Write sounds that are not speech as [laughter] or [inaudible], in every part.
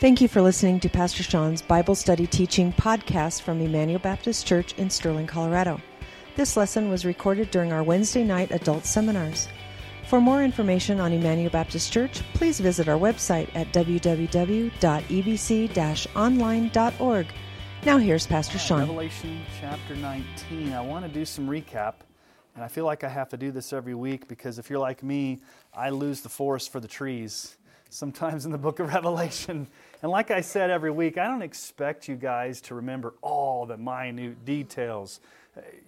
Thank you for listening to Pastor Sean's Bible Study Teaching podcast from Emmanuel Baptist Church in Sterling, Colorado. This lesson was recorded during our Wednesday night adult seminars. For more information on Emmanuel Baptist Church, please visit our website at www.ebc-online.org. Now here's Pastor Sean. Revelation chapter 19. I want to do some recap, and I feel like I have to do this every week because if you're like me, I lose the forest for the trees sometimes in the book of [laughs] Revelation. And like I said every week, I don't expect you guys to remember all the minute details.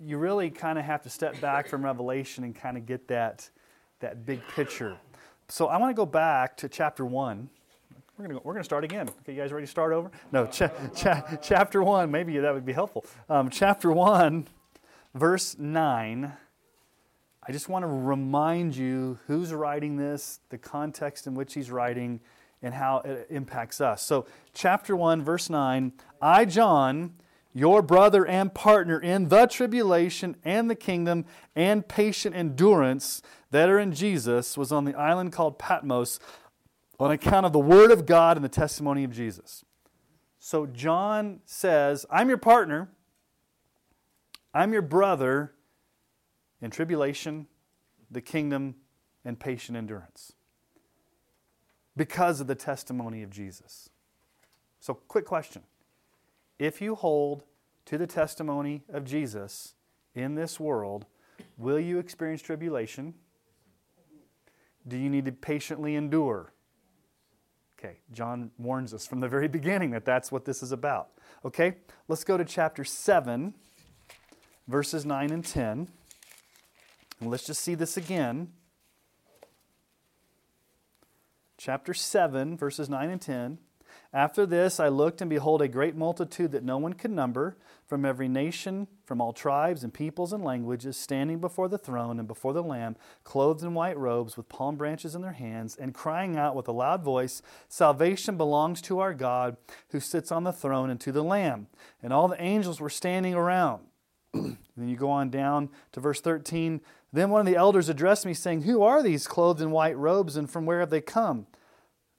You really kind of have to step back from Revelation and kind of get that that big picture. So I want to go back to chapter 1. We're going to, we're to start again. Okay, you guys ready to start over? No, [laughs] cha- cha- chapter 1, maybe that would be helpful. Um, chapter 1, verse 9. I just want to remind you who's writing this, the context in which he's writing, and how it impacts us. So, chapter 1, verse 9 I, John, your brother and partner in the tribulation and the kingdom and patient endurance that are in Jesus, was on the island called Patmos on account of the word of God and the testimony of Jesus. So John says, I'm your partner, I'm your brother in tribulation, the kingdom, and patient endurance because of the testimony of Jesus. So, quick question if you hold to the testimony of Jesus in this world, will you experience tribulation? Do you need to patiently endure? Okay, John warns us from the very beginning that that's what this is about. Okay, let's go to chapter 7, verses 9 and 10. And let's just see this again. Chapter 7, verses 9 and 10. After this, I looked, and behold, a great multitude that no one could number, from every nation, from all tribes and peoples and languages, standing before the throne and before the Lamb, clothed in white robes, with palm branches in their hands, and crying out with a loud voice Salvation belongs to our God, who sits on the throne, and to the Lamb. And all the angels were standing around. [clears throat] then you go on down to verse 13. Then one of the elders addressed me, saying, Who are these clothed in white robes, and from where have they come?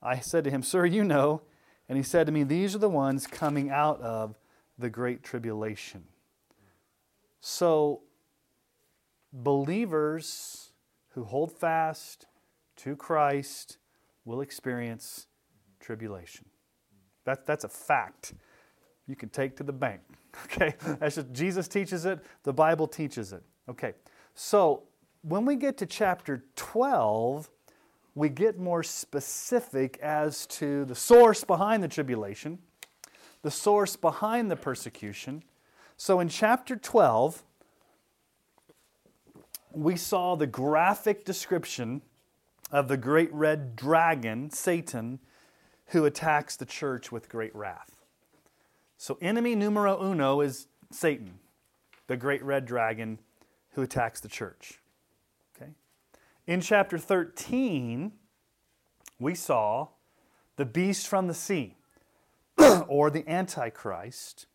I said to him, Sir, you know. And he said to me, These are the ones coming out of the great tribulation. So, believers who hold fast to Christ will experience tribulation. That, that's a fact you can take to the bank. [laughs] Okay? That's just, Jesus teaches it, the Bible teaches it. Okay. So, when we get to chapter 12, we get more specific as to the source behind the tribulation, the source behind the persecution. So in chapter 12, we saw the graphic description of the great red dragon, Satan, who attacks the church with great wrath. So, enemy numero uno is Satan, the great red dragon who attacks the church. In chapter 13, we saw the beast from the sea, [clears throat] or the Antichrist,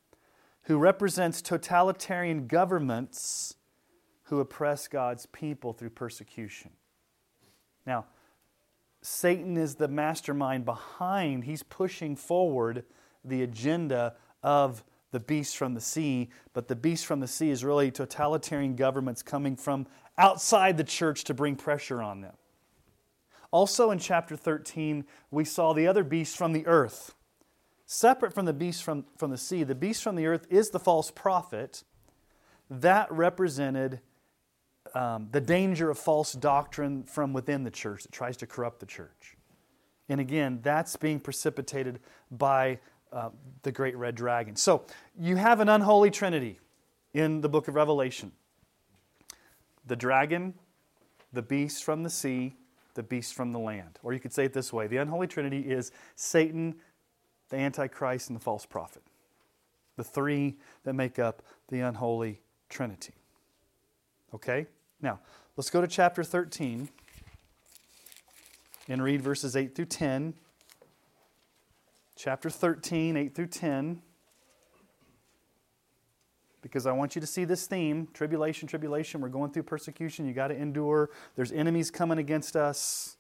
who represents totalitarian governments who oppress God's people through persecution. Now, Satan is the mastermind behind, he's pushing forward the agenda of the beast from the sea, but the beast from the sea is really totalitarian governments coming from outside the church to bring pressure on them. Also in chapter 13, we saw the other beast from the earth. Separate from the beast from, from the sea, the beast from the earth is the false prophet. That represented um, the danger of false doctrine from within the church that tries to corrupt the church. And again, that's being precipitated by uh, the great red dragon. So you have an unholy trinity in the book of Revelation the dragon, the beast from the sea, the beast from the land. Or you could say it this way the unholy trinity is Satan, the Antichrist, and the false prophet. The three that make up the unholy trinity. Okay? Now, let's go to chapter 13 and read verses 8 through 10 chapter 13, 8 through 10, because I want you to see this theme tribulation, tribulation. We're going through persecution. You got to endure. There's enemies coming against us.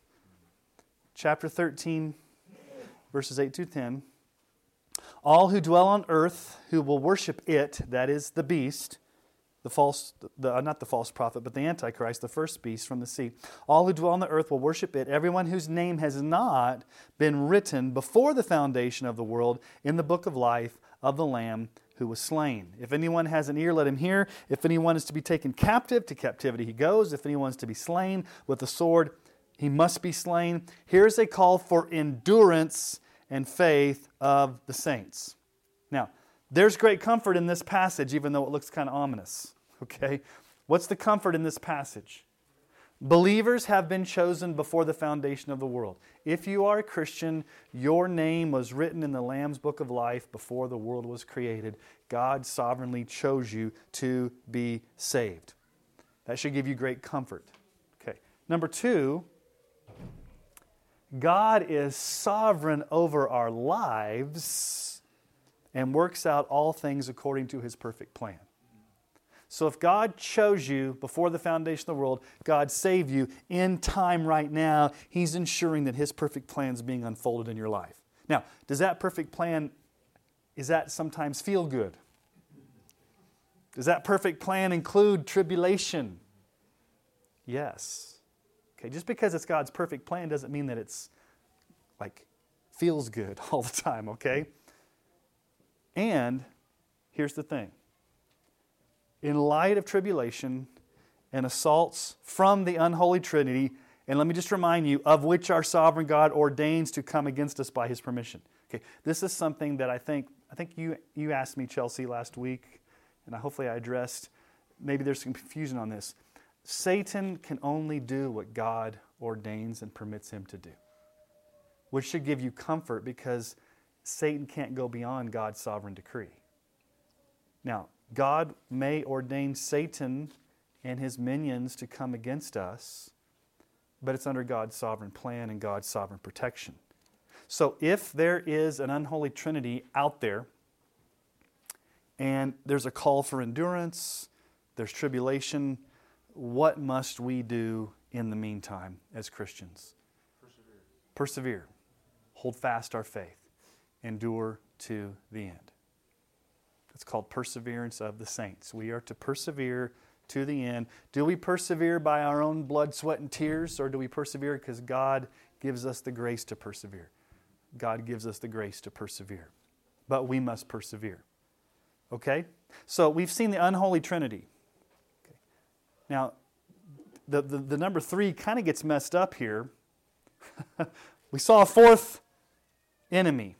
Chapter 13. verses 8 to 10. All who dwell on earth, who will worship it, that is the beast, the false, the, uh, not the false prophet, but the Antichrist, the first beast from the sea. All who dwell on the earth will worship it, everyone whose name has not been written before the foundation of the world in the book of life of the Lamb who was slain. If anyone has an ear, let him hear. If anyone is to be taken captive, to captivity he goes. If anyone is to be slain with the sword, he must be slain. Here's a call for endurance and faith of the saints. Now, there's great comfort in this passage, even though it looks kind of ominous. [laughs] Okay? What's the comfort in this passage? Believers have been chosen before the foundation of the world. If you are a Christian, your name was written in the Lamb's book of life before the world was created. God sovereignly chose you to be saved. That should give you great comfort. Okay. Number two, God is sovereign over our lives and works out all things according to his perfect plan. So if God chose you before the foundation of the world, God saved you in time right now, He's ensuring that His perfect plan is being unfolded in your life. Now, does that perfect plan, is that sometimes feel good? Does that perfect plan include tribulation? Yes. Okay, just because it's God's perfect plan doesn't mean that it's like feels good [laughs] all the time, okay? And here's the thing in light of tribulation and assaults from the unholy Trinity, and let me just remind you, of which our sovereign God ordains to come against us by his permission. Okay, this is something that I think, I think you, you asked me, Chelsea, last week, and I, hopefully I addressed. Maybe there's some confusion on this. Satan can only do what God ordains and permits him to do, which should give you comfort because Satan can't go beyond God's sovereign decree. Now, God may ordain Satan and his minions to come against us, but it's under God's sovereign plan and God's sovereign protection. So if there is an unholy trinity out there, and there's a call for endurance, there's tribulation, what must we do in the meantime as Christians? Persevere. Persevere. Hold fast our faith. Endure to the end. It's called perseverance of the saints. We are to persevere to the end. Do we persevere by our own blood, sweat, and tears, or do we persevere because God gives us the grace to persevere? God gives us the grace to persevere. But we must persevere. Okay? So we've seen the unholy trinity. Now, the, the, the number three kind of gets messed up here. [laughs] we saw a fourth enemy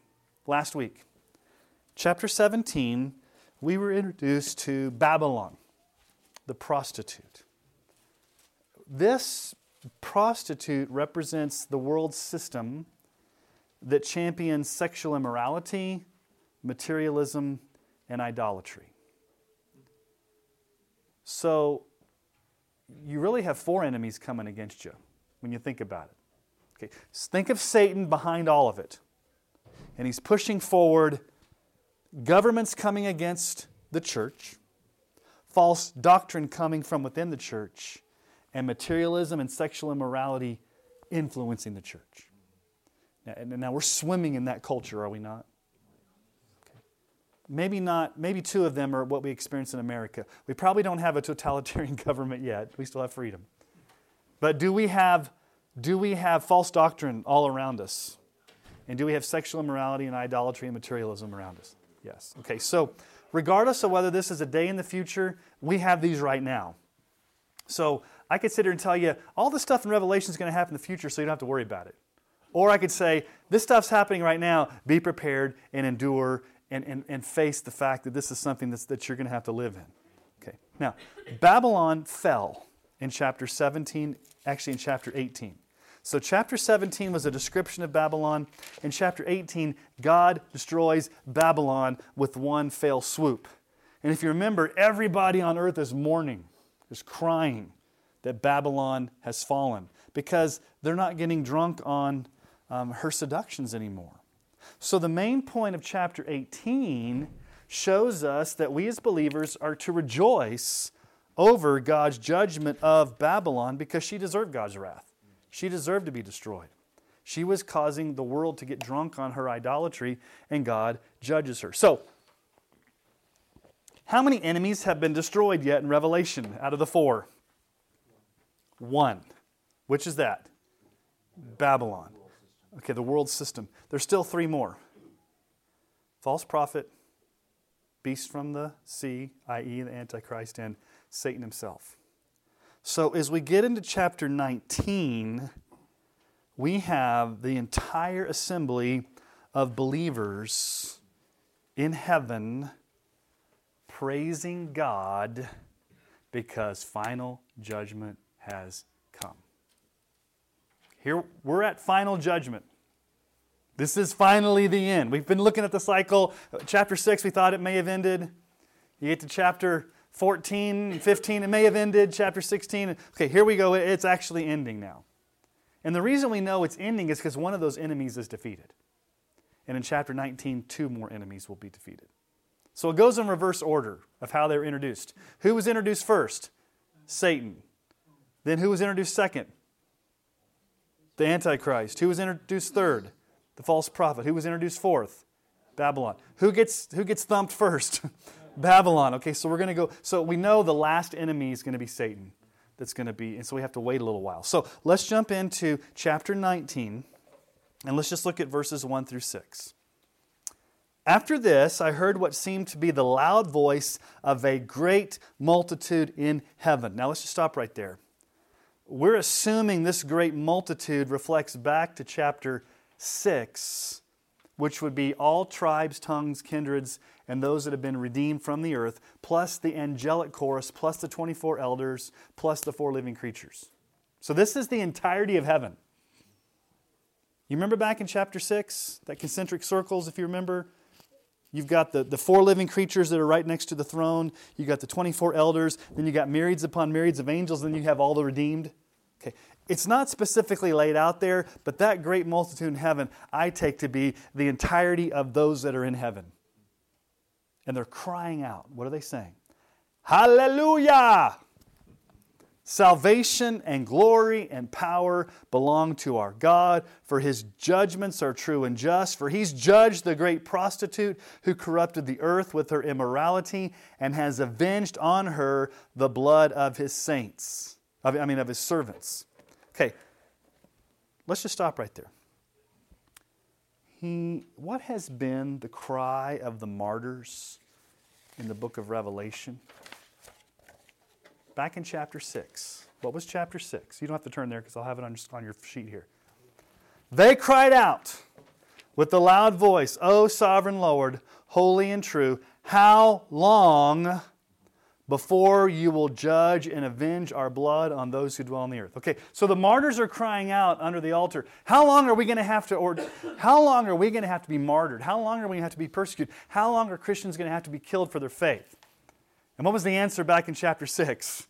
last week. Chapter 17, we were introduced to Babylon, the prostitute. This prostitute represents the world system that champions sexual immorality, materialism, and idolatry. So, you really have four enemies coming against you when you think about it. Okay, think of Satan behind all of it. And he's pushing forward governments coming against the church, false doctrine coming from within the church, and materialism and sexual immorality influencing the church. Now, now we're swimming in that culture, are we not? Maybe not, maybe two of them are what we experience in America. We probably don't have a totalitarian [laughs] government yet. We still have freedom. But do we have, do we have false doctrine all around us? And do we have sexual immorality and idolatry and materialism around us? Yes. Okay, so regardless of whether this is a day in the future, we have these right now. So I could sit here and tell you all this stuff in Revelation is going to happen in the future, so you don't have to worry about it. Or I could say, this stuff's happening right now, be prepared and endure and, and, and face the fact that this is something that's, that you're going to have to live in. Okay. Now, Babylon fell in chapter 17, actually in chapter 18. So, chapter 17 was a description of Babylon. In chapter 18, God destroys Babylon with one fell swoop. And if you remember, everybody on earth is mourning, is crying that Babylon has fallen because they're not getting drunk on um, her seductions anymore. So, the main point of chapter 18 shows us that we as believers are to rejoice over God's judgment of Babylon because she deserved God's wrath. She deserved to be destroyed. She was causing the world to get drunk on her idolatry, and God judges her. So, how many enemies have been destroyed yet in Revelation out of the four? One. Which is that? Babylon. Okay, the world system. There's still three more false prophet, beast from the sea, i.e., the Antichrist, and Satan himself. So as we get into chapter 19, we have the entire assembly of believers in heaven praising God because final judgment has come. Here we're at final judgment. This is finally the end. We've been looking at the cycle. Chapter 6, we thought it may have ended. You get to chapter 14, 15, it may have ended. Chapter 16, okay, here we go. It's actually ending now. And the reason we know it's ending is because one of those enemies is defeated. And in chapter 19, two more enemies will be defeated. So it goes in reverse order of how they're introduced. Who was introduced first? Satan. Then who was introduced second? The Antichrist. Who was introduced third? the false prophet. Who was introduced fourth? Babylon. Who gets, who gets thumped first? [laughs] Babylon. Okay, so we're going to go. So we know the last enemy is going to be Satan. That's going to be, and so we have to wait a little while. So let's jump into chapter 19, and let's just look at verses 1 through 6. After this, I heard what seemed to be the loud voice of a great multitude in heaven. Now let's just stop right there. We're assuming this great multitude reflects back to chapter 6, which would be all tribes, tongues, kindreds, and those that have been redeemed from the earth, plus the angelic chorus, plus the 24 elders, plus the four living creatures. So this is the entirety of heaven. You remember back in chapter 6, that concentric circles, if you remember? You've got the, the four living creatures that are right next to the throne. You've got the 24 elders. Then you've got myriads upon myriads of angels. Then you have all the redeemed. Okay. It's not specifically laid out there, but that great multitude in heaven, I take to be the entirety of those that are in heaven. And they're crying out. What are they saying? Hallelujah! Salvation and glory and power belong to our God, for his judgments are true and just. For he's judged the great prostitute who corrupted the earth with her immorality and has avenged on her the blood of his saints. I mean, of his servants. Okay, let's just stop right there. He, what has been the cry of the martyrs in the book of Revelation? Back in chapter 6. What was chapter 6? You don't have to turn there because I'll have it on, on your sheet here. They cried out with a loud voice, O sovereign Lord, holy and true, how long before you will judge and avenge our blood on those who dwell on the earth. Okay, so the martyrs are crying out under the altar. How long are we going to have to, or how long are we going to have to be martyred? How long are we going to have to be persecuted? How long are Christians going to have to be killed for their faith? And what was the answer back in chapter 6?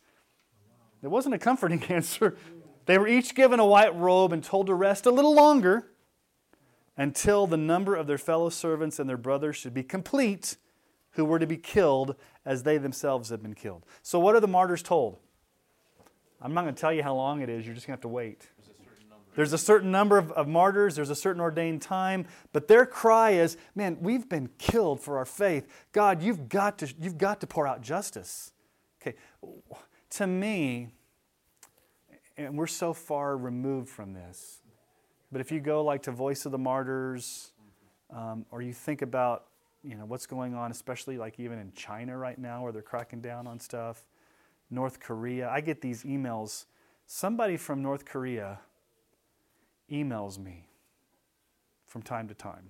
It wasn't a comforting [laughs] answer. They were each given a white robe and told to rest a little longer until the number of their fellow servants and their brothers should be complete who were to be killed as they themselves had been killed. So, what are the martyrs told? I'm not going to tell you how long it is, you're just going to have to wait. There's a certain number of, of, martyrs, there's a certain ordained time, but their cry is, man, we've been killed for our faith. God, you've got to, you've got to pour out justice. Okay, to me, and we're so far removed from this, but if you go like to Voice of the Martyrs, um, or you think about you know what's going on, especially like even in China right now, where they're cracking down on stuff. North Korea, I get these emails. Somebody from North Korea emails me from time to time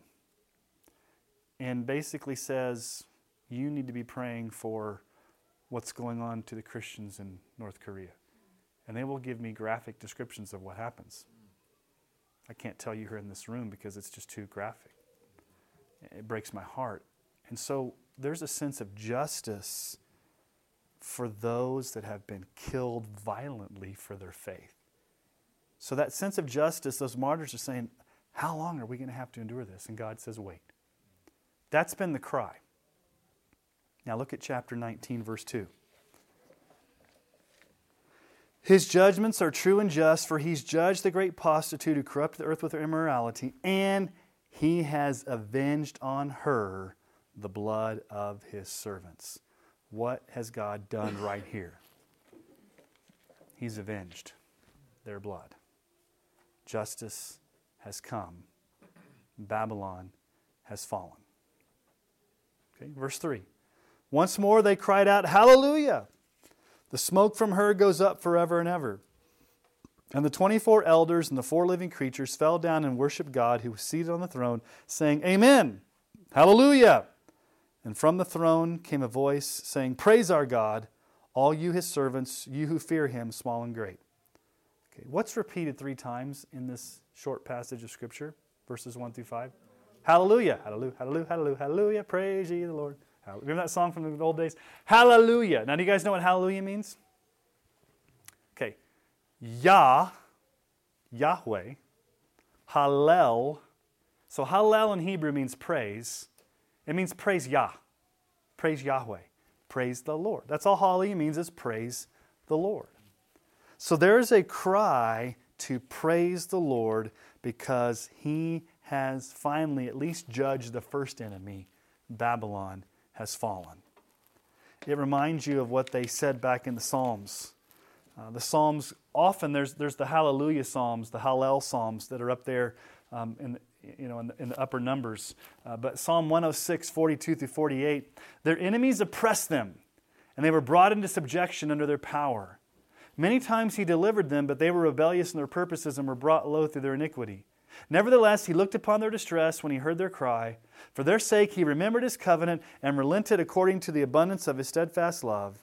and basically says, You need to be praying for what's going on to the Christians in North Korea. And they will give me graphic descriptions of what happens. I can't tell you here in this room because it's just too graphic. It breaks my heart. And so there's a sense of justice for those that have been killed violently for their faith. So, that sense of justice, those martyrs are saying, How long are we going to have to endure this? And God says, Wait. That's been the cry. Now, look at chapter 19, verse 2. His judgments are true and just, for he's judged the great prostitute who corrupted the earth with her immorality, and he has avenged on her the blood of his servants. What has God done right here? He's avenged their blood. Justice has come. Babylon has fallen. Okay, verse 3. Once more they cried out, Hallelujah! The smoke from her goes up forever and ever. And the 24 elders and the four living creatures fell down and worshiped God who was seated on the throne, saying, Amen! Hallelujah! And from the throne came a voice saying, Praise our God, all you his servants, you who fear him, small and great. Okay, what's repeated three times in this short passage of Scripture, verses 1 through 5? Hallelujah, hallelujah, hallelujah, hallelujah, hallelujah, praise ye the Lord. Remember that song from the old days? Hallelujah. Now, do you guys know what hallelujah means? Yah, Yahweh, Hallel. So, Hallel in Hebrew means praise. It means praise Yah, praise Yahweh, praise the Lord. That's all hallelujah means is praise the Lord. So, there is a cry to praise the Lord because he has finally at least judged the first enemy, Babylon, has fallen. It reminds you of what they said back in the Psalms. Uh, the Psalms, often there's, there's the Hallelujah Psalms, the Hallel Psalms that are up there um, in, you know, in, the, in the upper numbers. Uh, but Psalm 106, 42 through 48, their enemies oppressed them, and they were brought into subjection under their power. Many times he delivered them, but they were rebellious in their purposes and were brought low through their iniquity. Nevertheless, he looked upon their distress when he heard their cry. For their sake, he remembered his covenant and relented according to the abundance of his steadfast love.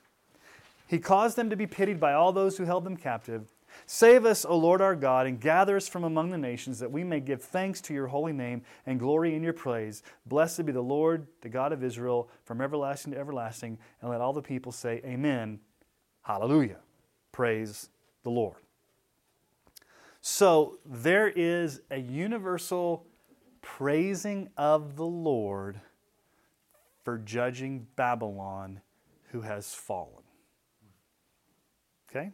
He caused them to be pitied by all those who held them captive. Save us, O Lord our God, and gather us from among the nations, that we may give thanks to your holy name and glory in your praise. Blessed be the Lord, the God of Israel, from everlasting to everlasting. And let all the people say, Amen. Hallelujah. Praise the Lord. So there is a universal praising of the Lord for judging Babylon who has fallen. Okay?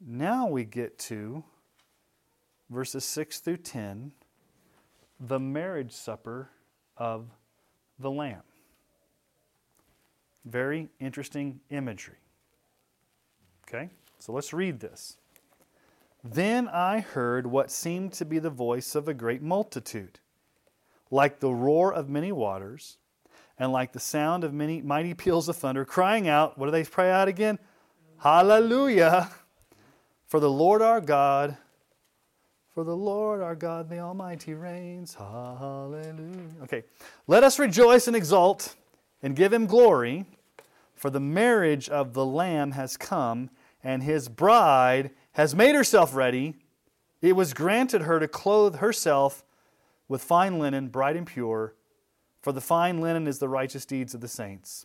Now we get to verses 6 through 10, the marriage supper of the Lamb. Very interesting imagery. Okay? So let's read this. Then I heard what seemed to be the voice of a great multitude, like the roar of many waters, and like the sound of many mighty peals of thunder, crying out, what do they pray out again? Hallelujah! For the Lord our God, for the Lord our God, the Almighty reigns. Hallelujah. Okay, let us rejoice and exult and give him glory, for the marriage of the Lamb has come, and his bride has made herself ready, it was granted her to clothe herself with fine linen, bright and pure, for the fine linen is the righteous deeds of the saints.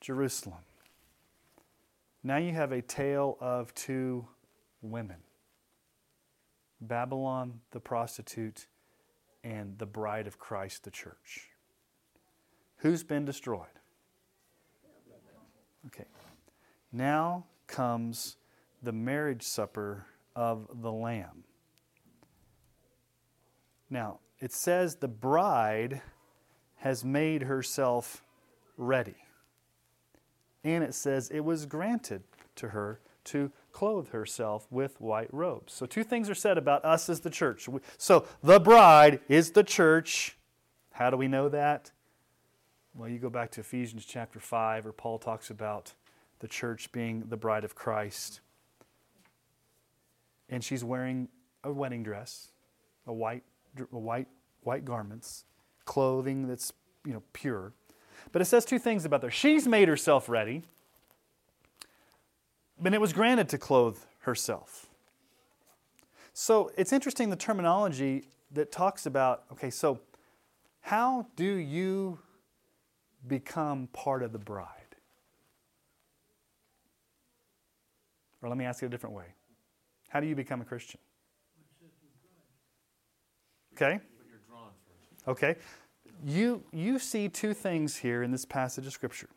Jerusalem. Now you have a tale of two women Babylon, the prostitute, and the bride of Christ, the church. Who's been destroyed? Okay. Now comes the marriage supper of the Lamb. Now, it says the bride has made herself ready. And it says it was granted to her to clothe herself with white robes. So, two things are said about us as the church. So, the bride is the church. How do we know that? Well, you go back to Ephesians chapter 5, where Paul talks about the church being the bride of Christ and she's wearing a wedding dress, a white, a white, white garments, clothing that's you know pure. But it says two things about her. She's made herself ready, but it was granted to clothe herself. So it's interesting the terminology that talks about okay, so how do you become part of the bride? Or let me ask it a different way. How do you become a Christian? Okay? Okay. You, you see two things here in this passage of Scripture.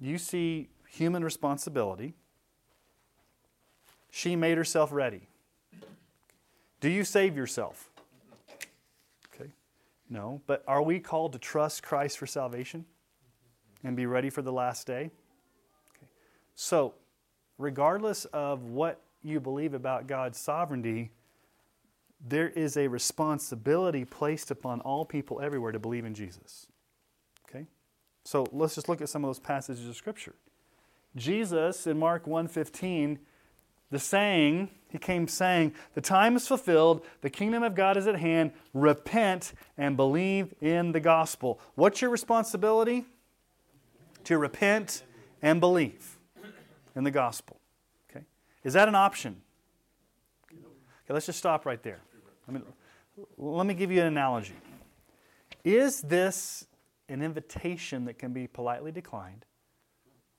You see human responsibility. She made herself ready. Do you save yourself? Okay. No. But are we called to trust Christ for salvation and be ready for the last day? Okay. So, regardless of what you believe about God's sovereignty, there is a responsibility placed upon all people everywhere to believe in Jesus. Okay? So let's just look at some of those passages of scripture. Jesus in Mark 1:15, the saying, he came saying, "The time is fulfilled, the kingdom of God is at hand, repent and believe in the gospel." What's your responsibility? To repent and believe in the gospel. Okay? Is that an option? Okay, let's just stop right there. I mean, let me give you an analogy. Is this an invitation that can be politely declined,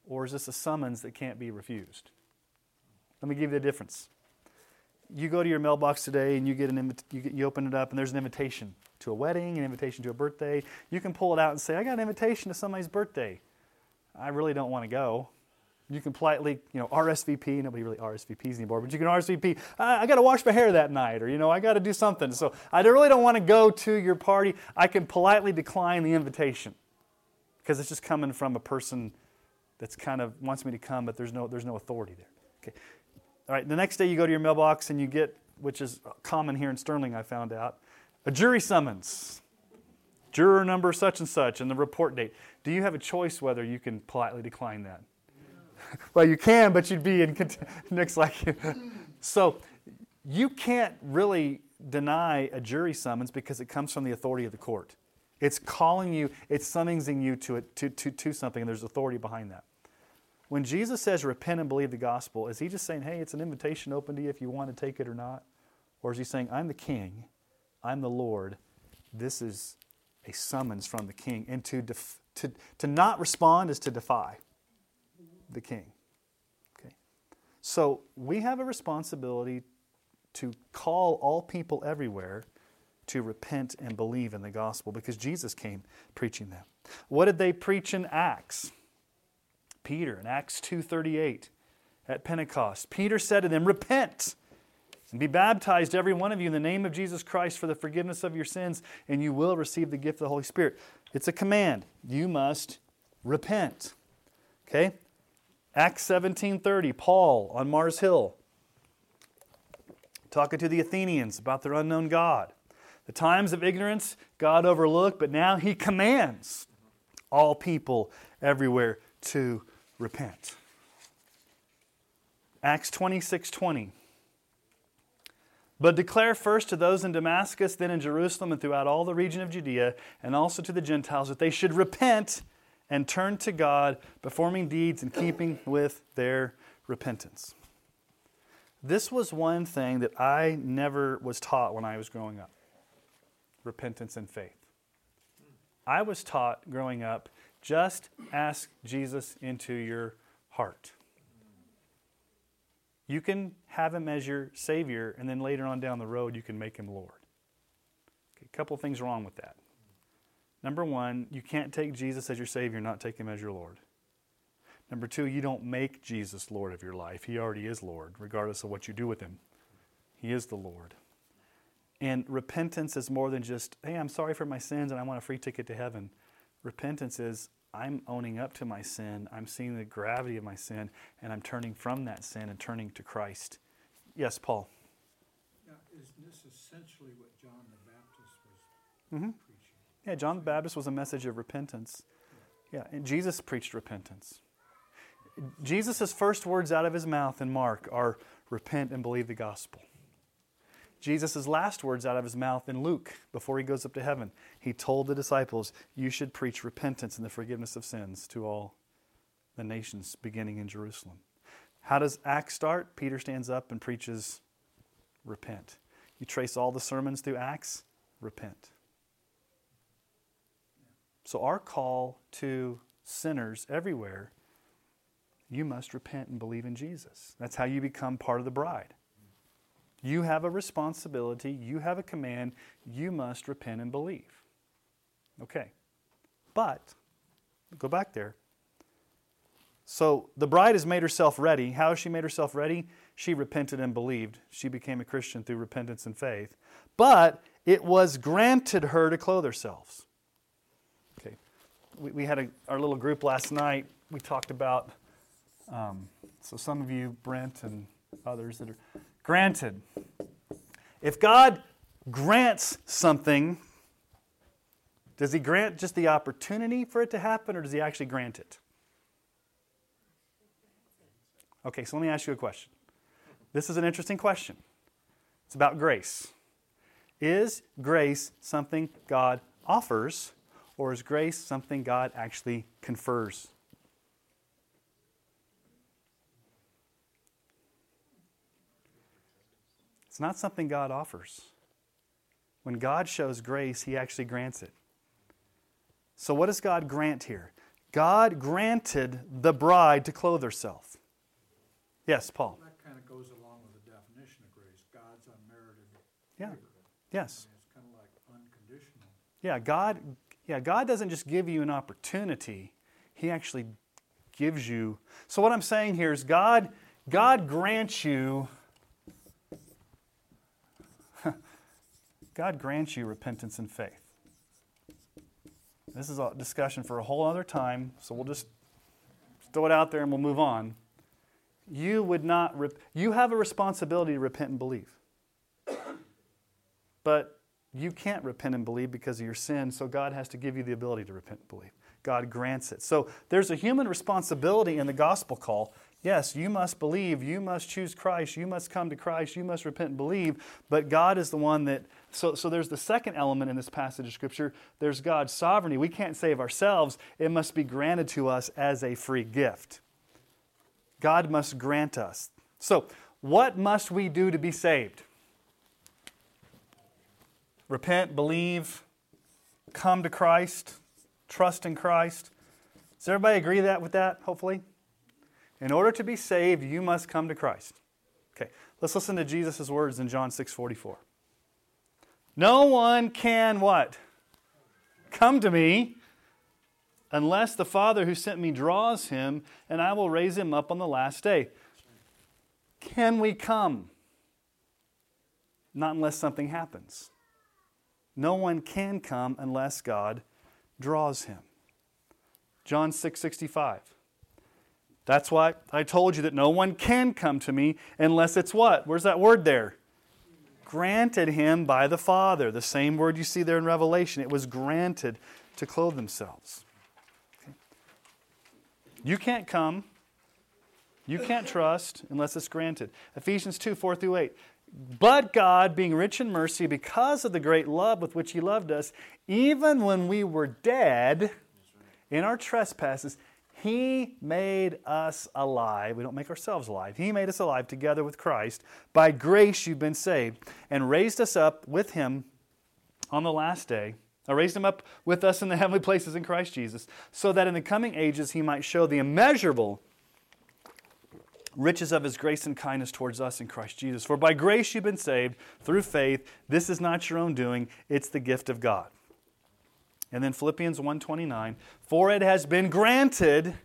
or is this a summons that can't be refused? Let me give you the difference. You go to your mailbox today and you get an invit- you, get, you open it up and there's an invitation to a wedding, an invitation to a birthday. You can pull it out and say, "I got an invitation to somebody's birthday. I really don't want to go. You can politely, you know, RSVP. Nobody really RSVPs anymore, but you can RSVP. I, I got to wash my hair that night, or you know, I got to do something. So I really don't want to go to your party. I can politely decline the invitation because it's just coming from a person that's kind of wants me to come, but there's no there's no authority there. Okay. All right. The next day you go to your mailbox and you get, which is common here in Sterling, I found out, a jury summons. Juror number such and such and the report date. Do you have a choice whether you can politely decline that? [laughs] well, you can, but you'd be in [laughs] Nick's like [laughs] so. You can't really deny a jury summons because it comes from the authority of the court. It's calling you, it's summoning you to, it, to, to, to something, and there's authority behind that. When Jesus says repent and believe the gospel, is he just saying, hey, it's an invitation open to you if you want to take it or not? Or is he saying, I'm the king, I'm the Lord, this is a summons from the king? And to, def- to, to not respond is to defy the king. Okay? So we have a responsibility to call all people everywhere to repent and believe in the gospel because Jesus came preaching that. What did they preach in Acts? Peter in Acts 2:38 at Pentecost. Peter said to them, "Repent and be baptized every one of you in the name of Jesus Christ for the forgiveness of your sins and you will receive the gift of the Holy Spirit." It's a command. You must repent. Okay? Acts 17:30, Paul on Mars Hill talking to the Athenians about their unknown God. The times of ignorance God overlooked, but now he commands all people everywhere to repent. Acts 26:20 but declare first to those in Damascus, then in Jerusalem, and throughout all the region of Judea, and also to the Gentiles, that they should repent and turn to God, performing deeds in keeping with their repentance. This was one thing that I never was taught when I was growing up repentance and faith. I was taught growing up just ask Jesus into your heart. You can have him as your Savior, and then later on down the road, you can make him Lord. Okay, a couple things wrong with that. Number one, you can't take Jesus as your Savior, not take Him as your Lord. Number two, you don't make Jesus Lord of your life. He already is Lord, regardless of what you do with Him. He is the Lord. And repentance is more than just, hey, I'm sorry for my sins and I want a free ticket to heaven. Repentance is, I'm owning up to my sin, I'm seeing the gravity of my sin, and I'm turning from that sin and turning to Christ. Yes, Paul. Now, is this essentially what John the Baptist was mm-hmm. Yeah, John the Baptist was a message of repentance. Yeah, and Jesus preached repentance. Jesus' first words out of his mouth in Mark are repent and believe the gospel. Jesus' last words out of his mouth in Luke before he goes up to heaven, he told the disciples, You should preach repentance and the forgiveness of sins to all the nations beginning in Jerusalem. How does Acts start? Peter stands up and preaches, repent. You trace all the sermons through Acts, repent. So, our call to sinners everywhere, you must repent and believe in Jesus. That's how you become part of the bride. You have a responsibility, you have a command, you must repent and believe. Okay. But, go back there. So the bride has made herself ready. How has she made herself ready? She repented and believed. She became a Christian through repentance and faith. But it was granted her to clothe herself. We, we had a, our little group last night. We talked about, um, so some of you, Brent and others, that are granted. If God grants something, does He grant just the opportunity for it to happen, or does He actually grant it? Okay, so let me ask you a question. This is an interesting question. It's about grace. Is grace something God offers, or is grace something God actually confers? It's not something God offers. When God shows grace, He actually grants it. So, what does God grant here? God granted the bride to clothe herself. Yes, Paul. That kind of goes along with the definition of grace, God's unmerited favor. Yeah. Yes. I mean, It's kind of like unconditional. Yeah, God yeah, God doesn't just give you an opportunity. He actually gives you. So what I'm saying here is God God grants you [laughs] God grants you repentance and faith. This is a discussion for a whole other time, so we'll just throw it out there and we'll move on. You would not rep- you have a responsibility to repent and believe. But you can't repent and believe because of your sin, so God has to give you the ability to repent and believe. God grants it. So there's a human responsibility in the gospel call. Yes, you must believe, you must choose Christ, you must come to Christ, you must repent and believe, but God is the one that. So, so there's the second element in this passage of Scripture. There's God's sovereignty. We can't save ourselves, it must be granted to us as a free gift. God must grant us. So, what must we do to be saved? Repent, believe, come to Christ, trust in Christ. Does everybody agree that with that, hopefully? In order to be saved, you must come to Christ. Okay, let's listen to Jesus' words in John 6 44. No one can what? Come to me unless the Father who sent me draws him, and I will raise him up on the last day. Can we come? Not unless something happens. No one can come unless God draws him. John 6 65. That's why I told you that no one can come to me unless it's what? Where's that word there? Granted him by the Father. The same word you see there in Revelation. It was granted to clothe themselves. You can't come. You can't trust unless it's granted. Ephesians 2 4 through 8. But God, being rich in mercy, because of the great love with which He loved us, even when we were dead in our trespasses, He made us alive. We don't make ourselves alive. He made us alive together with Christ. By grace you've been saved, and raised us up with Him on the last day. I raised him up with us in the heavenly places in Christ Jesus, so that in the coming ages he might show the immeasurable riches of his grace and kindness towards us in Christ Jesus. For by grace you've been saved through faith. This is not your own doing, it's the gift of God. And then Philippians 1:29, for it has been granted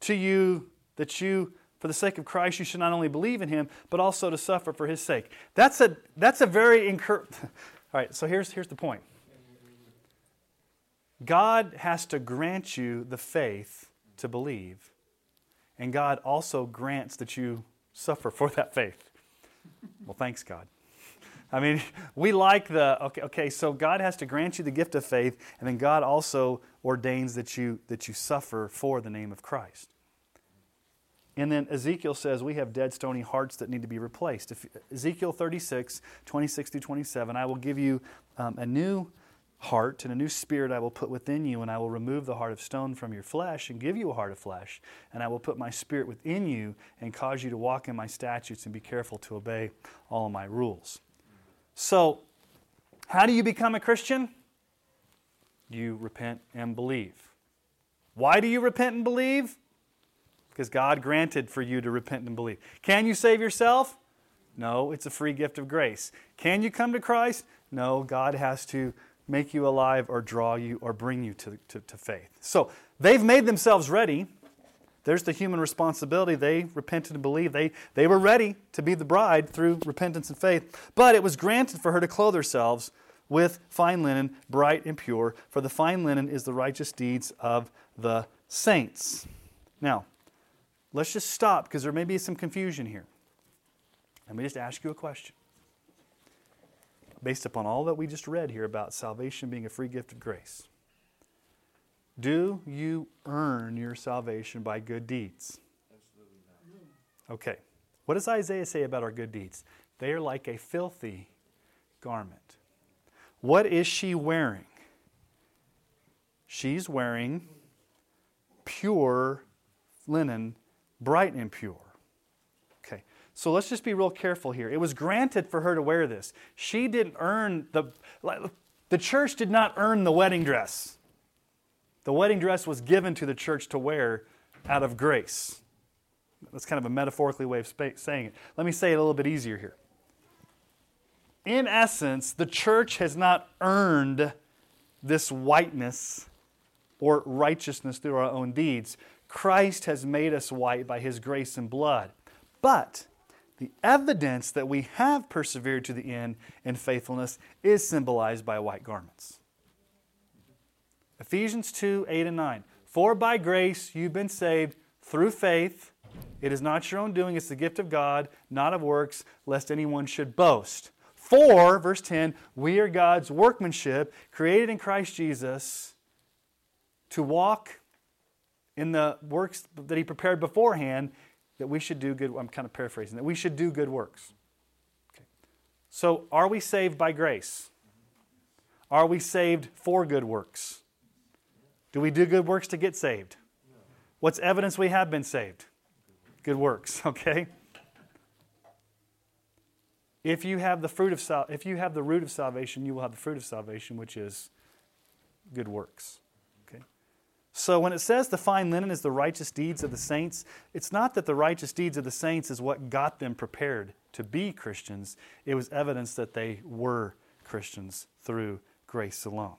to you that you for the sake of Christ you should not only believe in him but also to suffer for his sake. That's a that's a very encouraging [laughs] All right, so here's here's the point. God has to grant you the faith to believe and God also grants that you suffer for that faith. Well, thanks, God. I mean, we like the okay, okay, so God has to grant you the gift of faith, and then God also ordains that you that you suffer for the name of Christ. And then Ezekiel says we have dead, stony hearts that need to be replaced. If, Ezekiel 36, 26 through 27, I will give you um, a new heart, and a new spirit I will put within you, and I will remove the heart of stone from your flesh and give you a heart of flesh. And I will put my spirit within you and cause you to walk in my statutes and be careful to obey all my rules. So, how do you become a Christian? You repent and believe. Why do you repent and believe? Because God granted for you to repent and believe. Can you save yourself? No, it's a free gift of grace. Can you come to Christ? No, God has to make you alive or draw you or bring you to, to, to faith. So they've made themselves ready. There's the human responsibility. They repented and believed. They, they were ready to be the bride through repentance and faith. But it was granted for her to clothe herself with fine linen, bright and pure, for the fine linen is the righteous deeds of the saints. Now, let's just stop because there may be some confusion here. Let me just ask you a question based upon all that we just read here about salvation being a free gift of grace. Do you earn your salvation by good deeds? Absolutely not. Okay. What does Isaiah say about our good deeds? They are like a filthy garment. What is she wearing? She's wearing pure linen, bright and pure. So let's just be real careful here. It was granted for her to wear this. She didn't earn the the church did not earn the wedding dress. The wedding dress was given to the church to wear out of grace. That's kind of a metaphorically way of saying it. Let me say it a little bit easier here. In essence, the church has not earned this whiteness or righteousness through our own deeds. Christ has made us white by his grace and blood. But the evidence that we have persevered to the end in faithfulness is symbolized by white garments. Ephesians 2 8 and 9. For by grace you've been saved through faith. It is not your own doing, it's the gift of God, not of works, lest anyone should boast. For, verse 10, we are God's workmanship, created in Christ Jesus to walk in the works that He prepared beforehand that we should do good I'm kind of paraphrasing that we should do good works. Okay. So are we saved by grace? Are we saved for good works? Do we do good works to get saved? What's evidence we have been saved? Good works, [laughs] okay? If you have the fruit of if you have the root of salvation, you will have the fruit of salvation, which is good works. So when it says the fine linen is the righteous deeds of the saints, it's not that the righteous deeds of the saints is what got them prepared to be Christians. It was evidence that they were Christians through grace alone.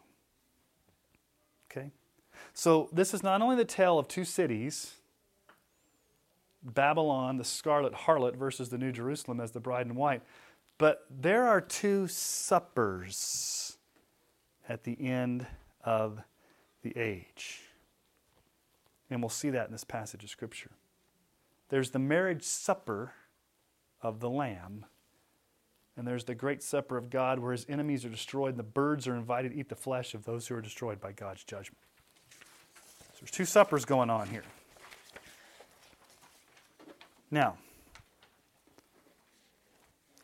Okay? So this is not only the tale of two cities, Babylon, the scarlet harlot, versus the New Jerusalem as the bride and white, but there are two suppers at the end of the age. And we'll see that in this passage of Scripture. There's the marriage supper of the Lamb, and there's the great supper of God where his enemies are destroyed and the birds are invited to eat the flesh of those who are destroyed by God's judgment. So there's two suppers going on here. Now,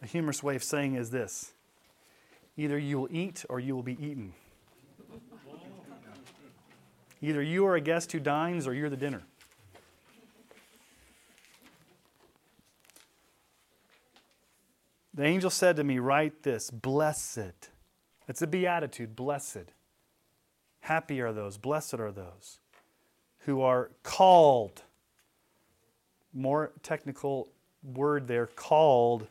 a humorous way of saying is this either you will eat or you will be eaten. Either you are a guest who dines or you're the dinner. The angel said to me, Write this Blessed. It's a beatitude, blessed. Happy are those, blessed are those who are called. More technical word there, called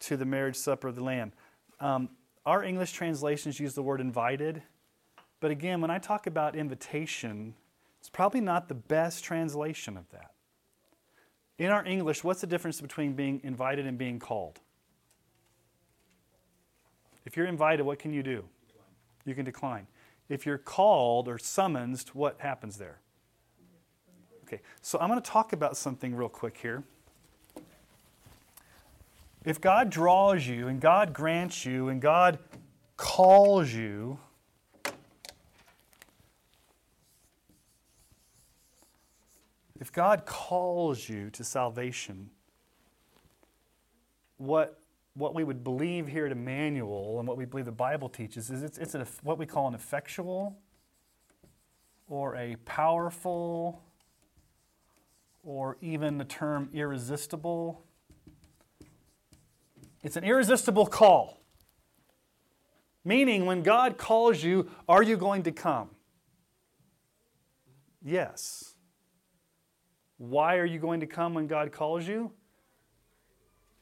to the marriage supper of the Lamb. Um, our English translations use the word invited. But again, when I talk about invitation, it's probably not the best translation of that. In our English, what's the difference between being invited and being called? If you're invited, what can you do? Decline. You can decline. If you're called or summoned, what happens there? Okay, so I'm going to talk about something real quick here. If God draws you and God grants you and God calls you, If God calls you to salvation, what what we would believe here at Emmanuel and what we believe the Bible teaches is it's, it's what we call an effectual or a powerful or even the term irresistible. It's an irresistible call. Meaning, when God calls you, are you going to come? Yes. Why are you going to come when God calls you?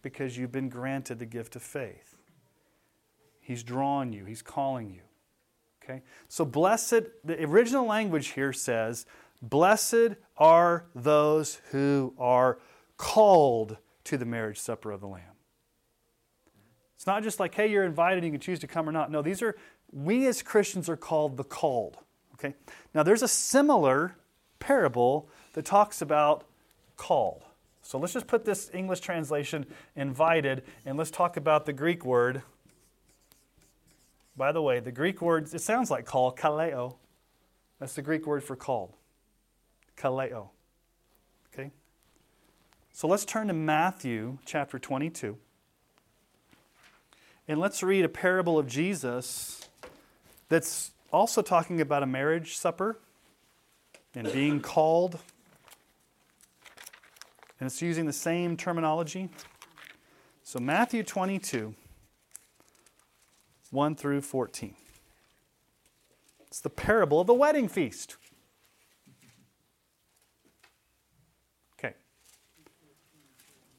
Because you've been granted the gift of faith. He's drawn you, He's calling you. Okay? So, blessed, the original language here says, Blessed are those who are called to the marriage supper of the Lamb. It's not just like, hey, you're invited, you can choose to come or not. No, these are, we as Christians are called the called. Okay? Now, there's a similar parable that talks about called. So let's just put this English translation invited and let's talk about the Greek word. By the way, the Greek word, it sounds like call, kaleo. That's the Greek word for called. Kaleo. Okay? So let's turn to Matthew chapter 22. And let's read a parable of Jesus that's also talking about a marriage supper and being called. And it's using the same terminology. So, Matthew 22, 1 through 14. It's the parable of the wedding feast. Okay.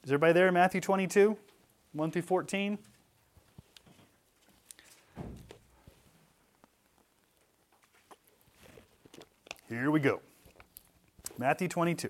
Is everybody there? Matthew 22, 1 through 14? Here we go. Matthew 22.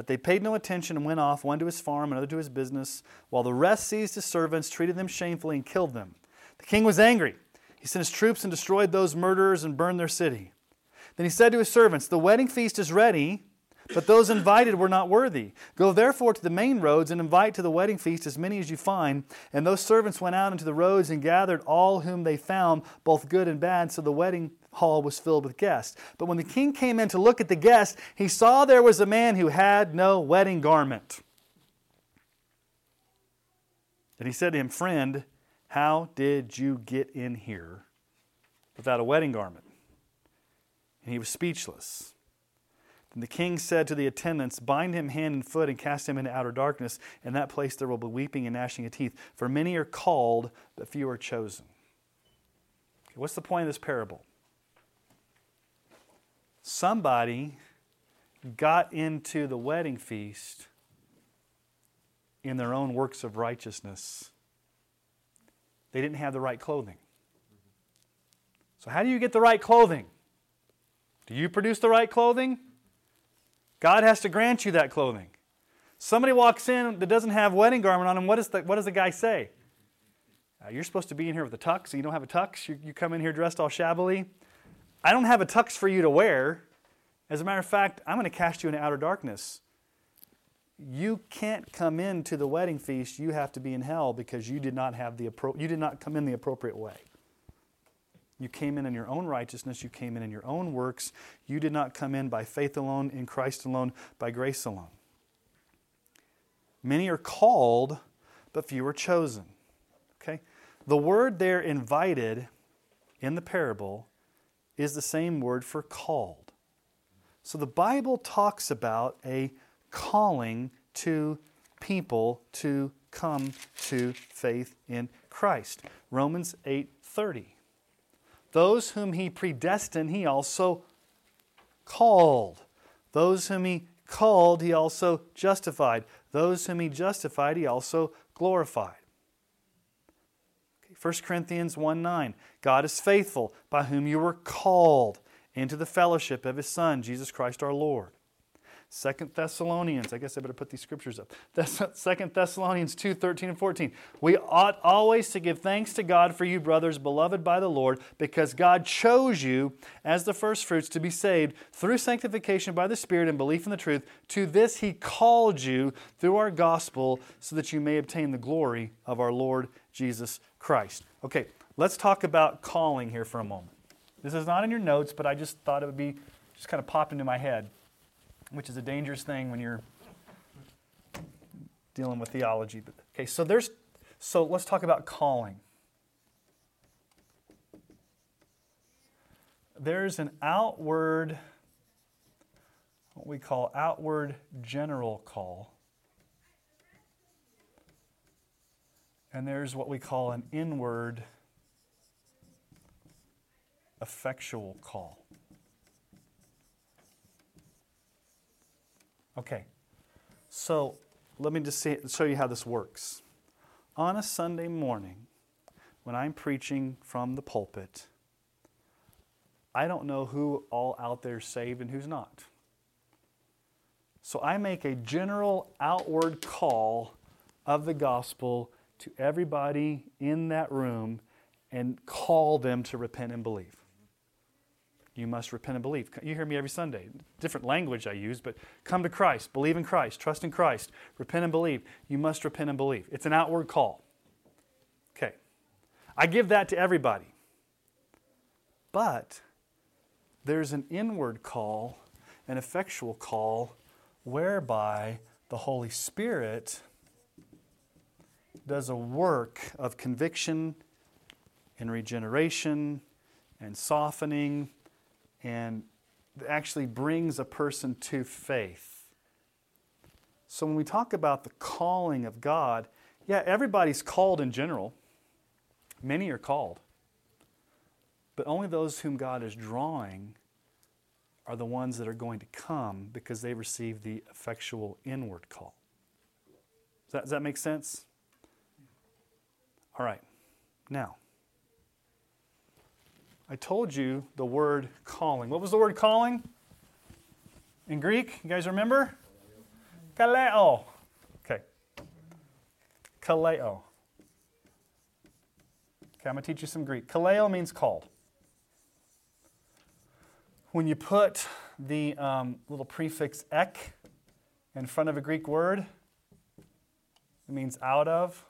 But they paid no attention and went off, one to his farm, another to his business, while the rest seized his servants, treated them shamefully, and killed them. The king was angry. He sent his troops and destroyed those murderers and burned their city. Then he said to his servants, The wedding feast is ready but those invited were not worthy. Go therefore to the main roads and invite to the wedding feast as many as you find. And those servants went out into the roads and gathered all whom they found, both good and bad, so the wedding hall was filled with guests. But when the king came in to look at the guests, he saw there was a man who had no wedding garment. And he said to him, Friend, how did you get in here without a wedding garment? And he was speechless. Then the king said to the attendants, Bind him hand and foot and cast him into outer darkness. In that place there will be weeping and gnashing of teeth. For many are called, but few are chosen. Okay, what's the point of this parable? Somebody got into the wedding feast in their own works of righteousness. They didn't have the right clothing. So, how do you get the right clothing? Do you produce the right clothing? God has to grant you that clothing. Somebody walks in that doesn't have wedding garment on him, what, is the, what does the guy say? Uh, you're supposed to be in here with a tux, so you don't have a tux. You, you come in here dressed all shabbily. I don't have a tux for you to wear. As a matter of fact, I'm going to cast you into outer darkness. You can't come into the wedding feast. You have to be in hell because you did not have the appro- you did not come in the appropriate way. You came in in your own righteousness. You came in in your own works. You did not come in by faith alone, in Christ alone, by grace alone. Many are called, but few are chosen. Okay? The word there, invited, in the parable, is the same word for called. So the Bible talks about a calling to people to come to faith in Christ. Romans 8:30. Those whom he predestined, he also called. Those whom he called, he also justified. Those whom he justified, he also glorified. 1 Corinthians 1 9. God is faithful, by whom you were called into the fellowship of his Son, Jesus Christ our Lord. Second Thessalonians, I guess I better put these scriptures up. [laughs] Second Thessalonians 2 13 and 14. We ought always to give thanks to God for you, brothers, beloved by the Lord, because God chose you as the firstfruits to be saved through sanctification by the Spirit and belief in the truth. To this He called you through our gospel, so that you may obtain the glory of our Lord Jesus Christ. Okay, let's talk about calling here for a moment. This is not in your notes, but I just thought it would be just kind of popped into my head which is a dangerous thing when you're dealing with theology. But, okay, so there's so let's talk about calling. There's an outward, what we call outward general call. And there's what we call an inward effectual call. Okay, so let me just see, show you how this works. On a Sunday morning, when I'm preaching from the pulpit, I don't know who all out there is saved and who's not. So I make a general outward call of the gospel to everybody in that room and call them to repent and believe you must repent and believe. You hear me every Sunday. Different language I use, but come to Christ, believe in Christ, trust in Christ, repent and believe. You must repent and believe. It's an outward call. Okay. I give that to everybody. But there's an inward call, an effectual call, whereby the Holy Spirit does a work of conviction and regeneration and softening and actually brings a person to faith. So when we talk about the calling of God, yeah, everybody's called in general. Many are called. But only those whom God is drawing are the ones that are going to come because they receive the effectual inward call. Does that, does that make sense? All right. Now, I told you the word calling. What was the word calling in Greek? You guys remember? Kaleo. Okay. Kaleo. Okay, I'm going to teach you some Greek. Kaleo means called. When you put the um, little prefix ek in front of a Greek word, it means out of.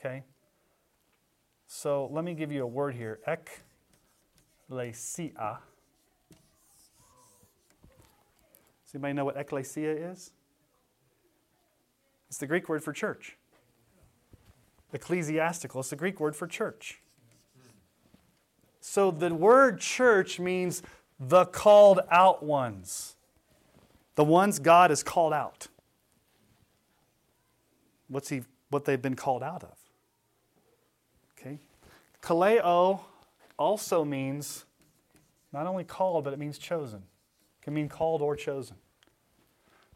Okay? So let me give you a word here. Ecclesia. Does anybody know what ecclesia is? It's the Greek word for church. Ecclesiastical, it's the Greek word for church. So the word church means the called out ones, the ones God has called out. What's he, what they've been called out of. Kaleo also means not only called, but it means chosen. It can mean called or chosen.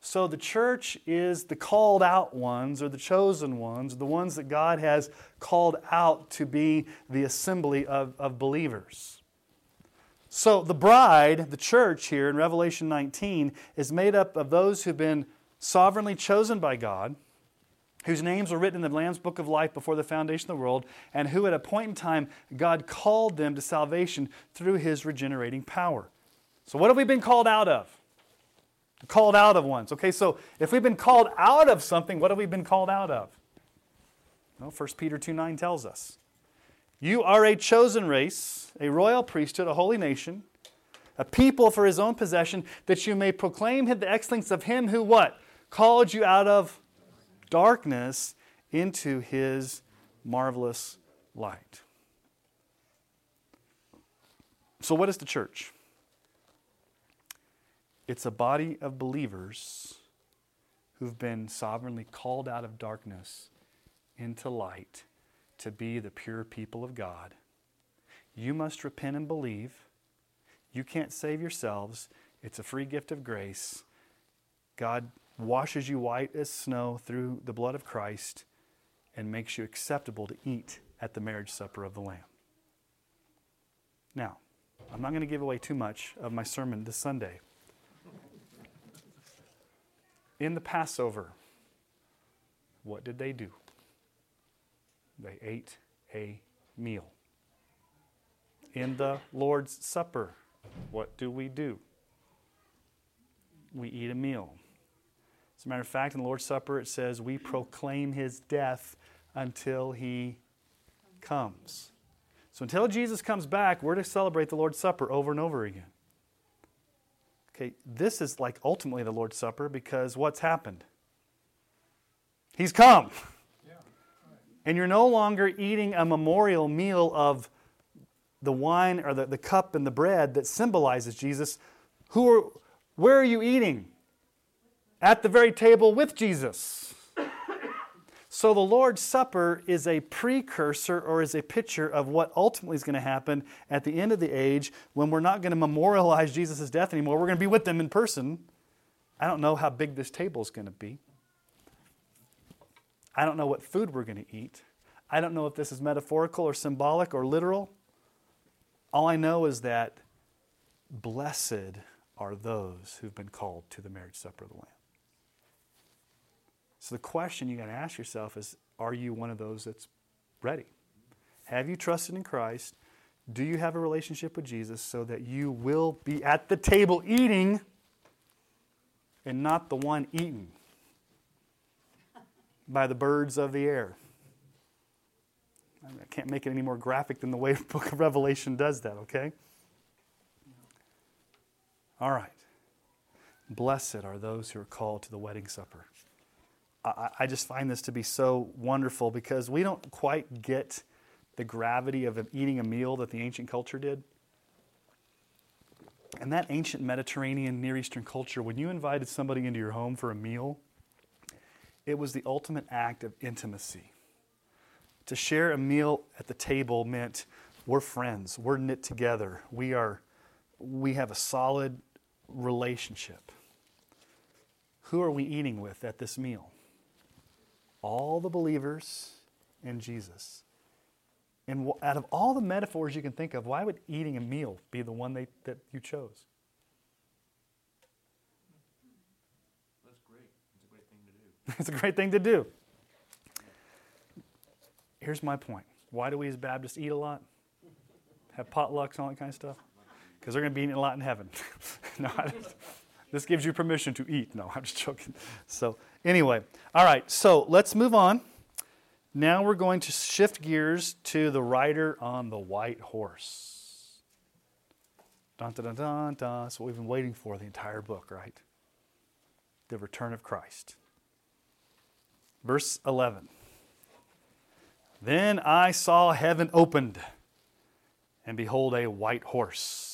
So the church is the called out ones or the chosen ones, the ones that God has called out to be the assembly of, of believers. So the bride, the church here in Revelation 19, is made up of those who've been sovereignly chosen by God whose names were written in the Lamb's book of life before the foundation of the world, and who at a point in time God called them to salvation through his regenerating power. So, what have we been called out of? Called out of ones. Okay, so if we've been called out of something, what have we been called out of? Well, 1 Peter 2 9 tells us. You are a chosen race, a royal priesthood, a holy nation, a people for his own possession, that you may proclaim the excellence of him who what? Called you out of darkness into his marvelous light. So, what is the church? It's a body of believers who've been sovereignly called out of darkness into light to be the pure people of God. You must repent and believe. You can't save yourselves. It's a free gift of grace. God washes you white as snow through the blood of Christ, and makes you acceptable to eat at the marriage supper of the Lamb. Now, I'm not going to give away too much of my sermon this Sunday. In the Passover, what did they do? They ate a meal. In the Lord's Supper, what do we do? We eat a meal. As a matter of fact, in the Lord's Supper, it says we proclaim his death until he comes. So until Jesus comes back, we're to celebrate the Lord's Supper over and over again. Okay, this is like ultimately the Lord's Supper because what's happened? He's come. And you're no longer eating a memorial meal of the wine or the, the cup and the bread that symbolizes Jesus. Who are, where are you eating? At the very table with Jesus. So the Lord's Supper is a precursor or is a picture of what ultimately is going to happen at the end of the age when we're not going to memorialize Jesus' death anymore. We're going to be with them in person. I don't know how big this table is going to be. I don't know what food we're going to eat. I don't know if this is metaphorical or symbolic or literal. All I know is that blessed are those who've been called to the marriage supper of the Lamb. So the question you got to ask yourself is are you one of those that's ready? Have you trusted in Christ? Do you have a relationship with Jesus so that you will be at the table eating and not the one eaten by the birds of the air? I can't make it any more graphic than the way the [laughs] book of Revelation does that, okay? All right. Blessed are those who are called to the wedding supper. I, just find this to be so wonderful because we don't quite get the gravity of eating a meal that the ancient culture did. And that ancient Mediterranean, Near Eastern culture, when you invited somebody into your home for a meal, it was the ultimate act of intimacy. To share a meal at the table meant we're friends, we're knit together, we, are, we have a solid relationship. Who are we eating with at this meal? All the believers in Jesus. And out of all the metaphors you can think of, why would eating a meal be the one they, that you chose? That's great. It's a great thing to do. [laughs] it's a great thing to do. Here's my point. Why do we as Baptists eat a lot? Have potlucks and all that kind of stuff? Because they're going to be eating a lot in heaven. [laughs] no, this gives you permission to eat. No, [laughs] I'm just joking. So, Anyway, all right, so let's move on. Now we're going to shift gears to the rider on the white horse. Dun, dun, dun, dun. That's what we've been waiting for the entire book, right? The return of Christ. Verse 11. Then I saw heaven opened, and behold, a white horse.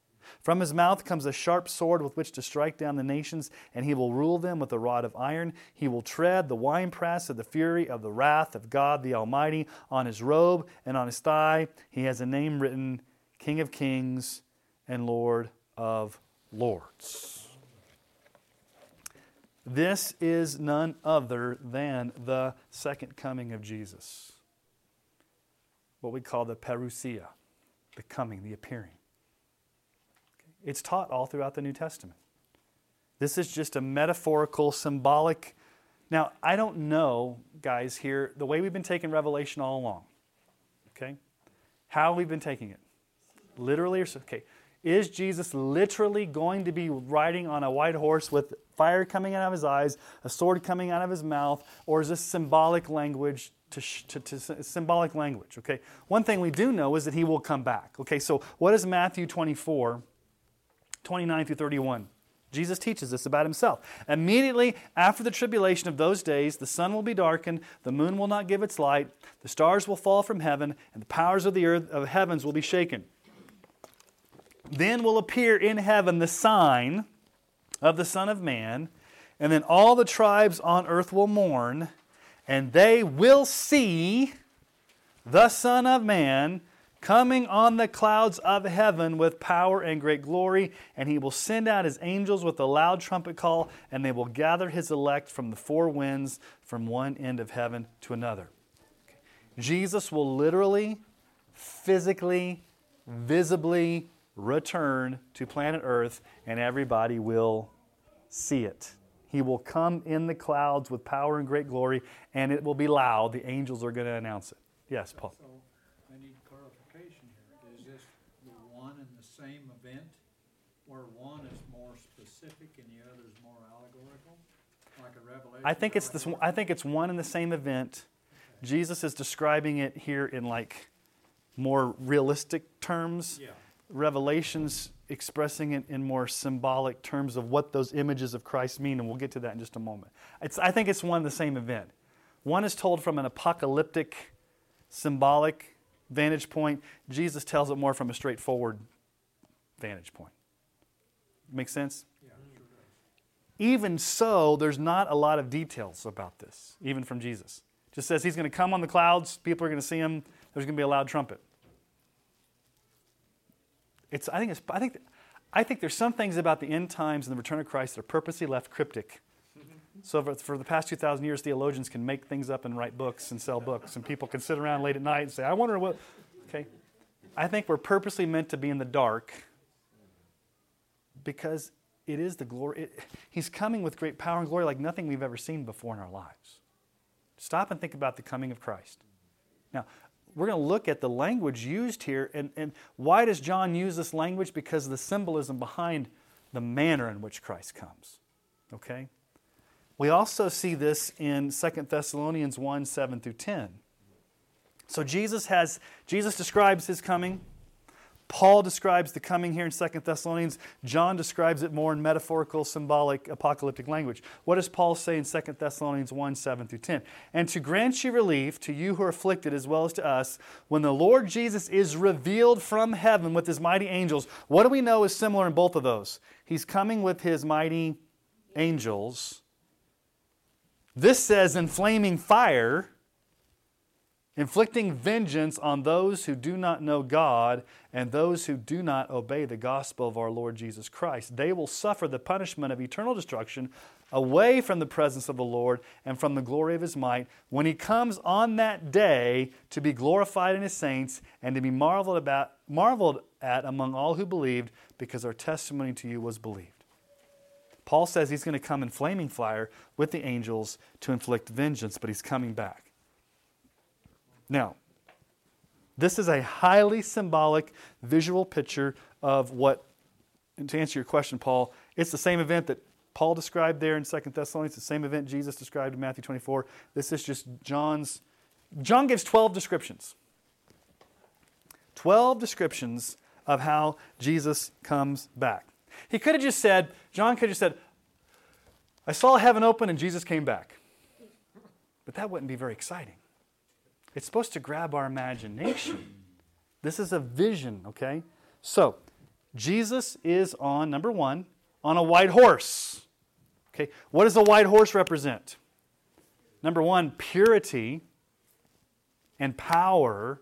From his mouth comes a sharp sword with which to strike down the nations, and he will rule them with a rod of iron. He will tread the winepress of the fury of the wrath of God the Almighty. On his robe and on his thigh, he has a name written King of Kings and Lord of Lords. This is none other than the second coming of Jesus. What we call the parousia, the coming, the appearing. It's taught all throughout the New Testament. This is just a metaphorical, symbolic. Now, I don't know, guys, here, the way we've been taking Revelation all along. Okay? How we've been taking it. Literally, or okay. Is Jesus literally going to be riding on a white horse with fire coming out of his eyes, a sword coming out of his mouth, or is this symbolic language to, to, to, symbolic language? Okay. One thing we do know is that he will come back. Okay. So what is Matthew 24? 29 through 31. Jesus teaches this about himself. Immediately after the tribulation of those days, the sun will be darkened, the moon will not give its light, the stars will fall from heaven, and the powers of the earth of heavens will be shaken. Then will appear in heaven the sign of the Son of Man, and then all the tribes on earth will mourn, and they will see the Son of Man coming on the clouds of heaven with power and great glory, and he will send out his angels with a loud trumpet call, and they will gather his elect from the four winds from one end of heaven to another. Jesus will literally, physically, visibly return to planet Earth, and everybody will see it. He will come in the clouds with power and great glory, and it will be loud. The angels are going to announce it. Yes, Paul. So I need clarification here. Is this the one and the same event where one is more specific and the other is more allegorical? Like a revelation? I think it's this. I think it's one and the same event. Jesus is describing it here in like more realistic terms. Yeah. Revelations expressing it in more symbolic terms of what those images of Christ mean, and we'll get to that in just a moment. It's, I think it's one and the same event. One is told from an apocalyptic, symbolic vantage point. Jesus tells it more from a straightforward vantage point. Make sense? Yeah, sure. Even so, there's not a lot of details about this, even from Jesus. Just says he's going to come on the clouds, people are going to see him, there's going to be a loud trumpet. It's, I, think it's, I, think, I think there's some things about the end times and the return of Christ that are purposely left cryptic. [laughs] So for, for the past 2,000 years, theologians can make things up and write books and sell books, and people can sit around late at night and say, I wonder what. Okay. I think we're purposely meant to be in the dark because it is the glory. It, he's coming with great power and glory like nothing we've ever seen before in our lives. Stop and think about the coming of Christ. Now, we're going to look at the language used here. And, and why does John use this language? Because of the symbolism behind the manner in which Christ comes. Okay? We also see this in 2 Thessalonians 1 7 through 10. So Jesus has Jesus describes his coming. Paul describes the coming here in 2 Thessalonians. John describes it more in metaphorical, symbolic, apocalyptic language. What does Paul say in 2 Thessalonians 1 7 through 10? And to grant you relief to you who are afflicted as well as to us, when the Lord Jesus is revealed from heaven with his mighty angels, what do we know is similar in both of those? He's coming with his mighty angels. This says in flaming fire inflicting vengeance on those who do not know God and those who do not obey the gospel of our Lord Jesus Christ. They will suffer the punishment of eternal destruction away from the presence of the Lord and from the glory of his might when he comes on that day to be glorified in his saints and to be marveled about marveled at among all who believed because our testimony to you was believed. Paul says he's going to come in flaming fire with the angels to inflict vengeance, but he's coming back. Now, this is a highly symbolic visual picture of what, and to answer your question, Paul, it's the same event that Paul described there in 2 Thessalonians, the same event Jesus described in Matthew 24. This is just John's. John gives 12 descriptions. 12 descriptions of how Jesus comes back. He could have just said, John could have just said, I saw heaven open and Jesus came back. But that wouldn't be very exciting. It's supposed to grab our imagination. This is a vision, okay? So, Jesus is on, number one, on a white horse. Okay, what does a white horse represent? Number one, purity and power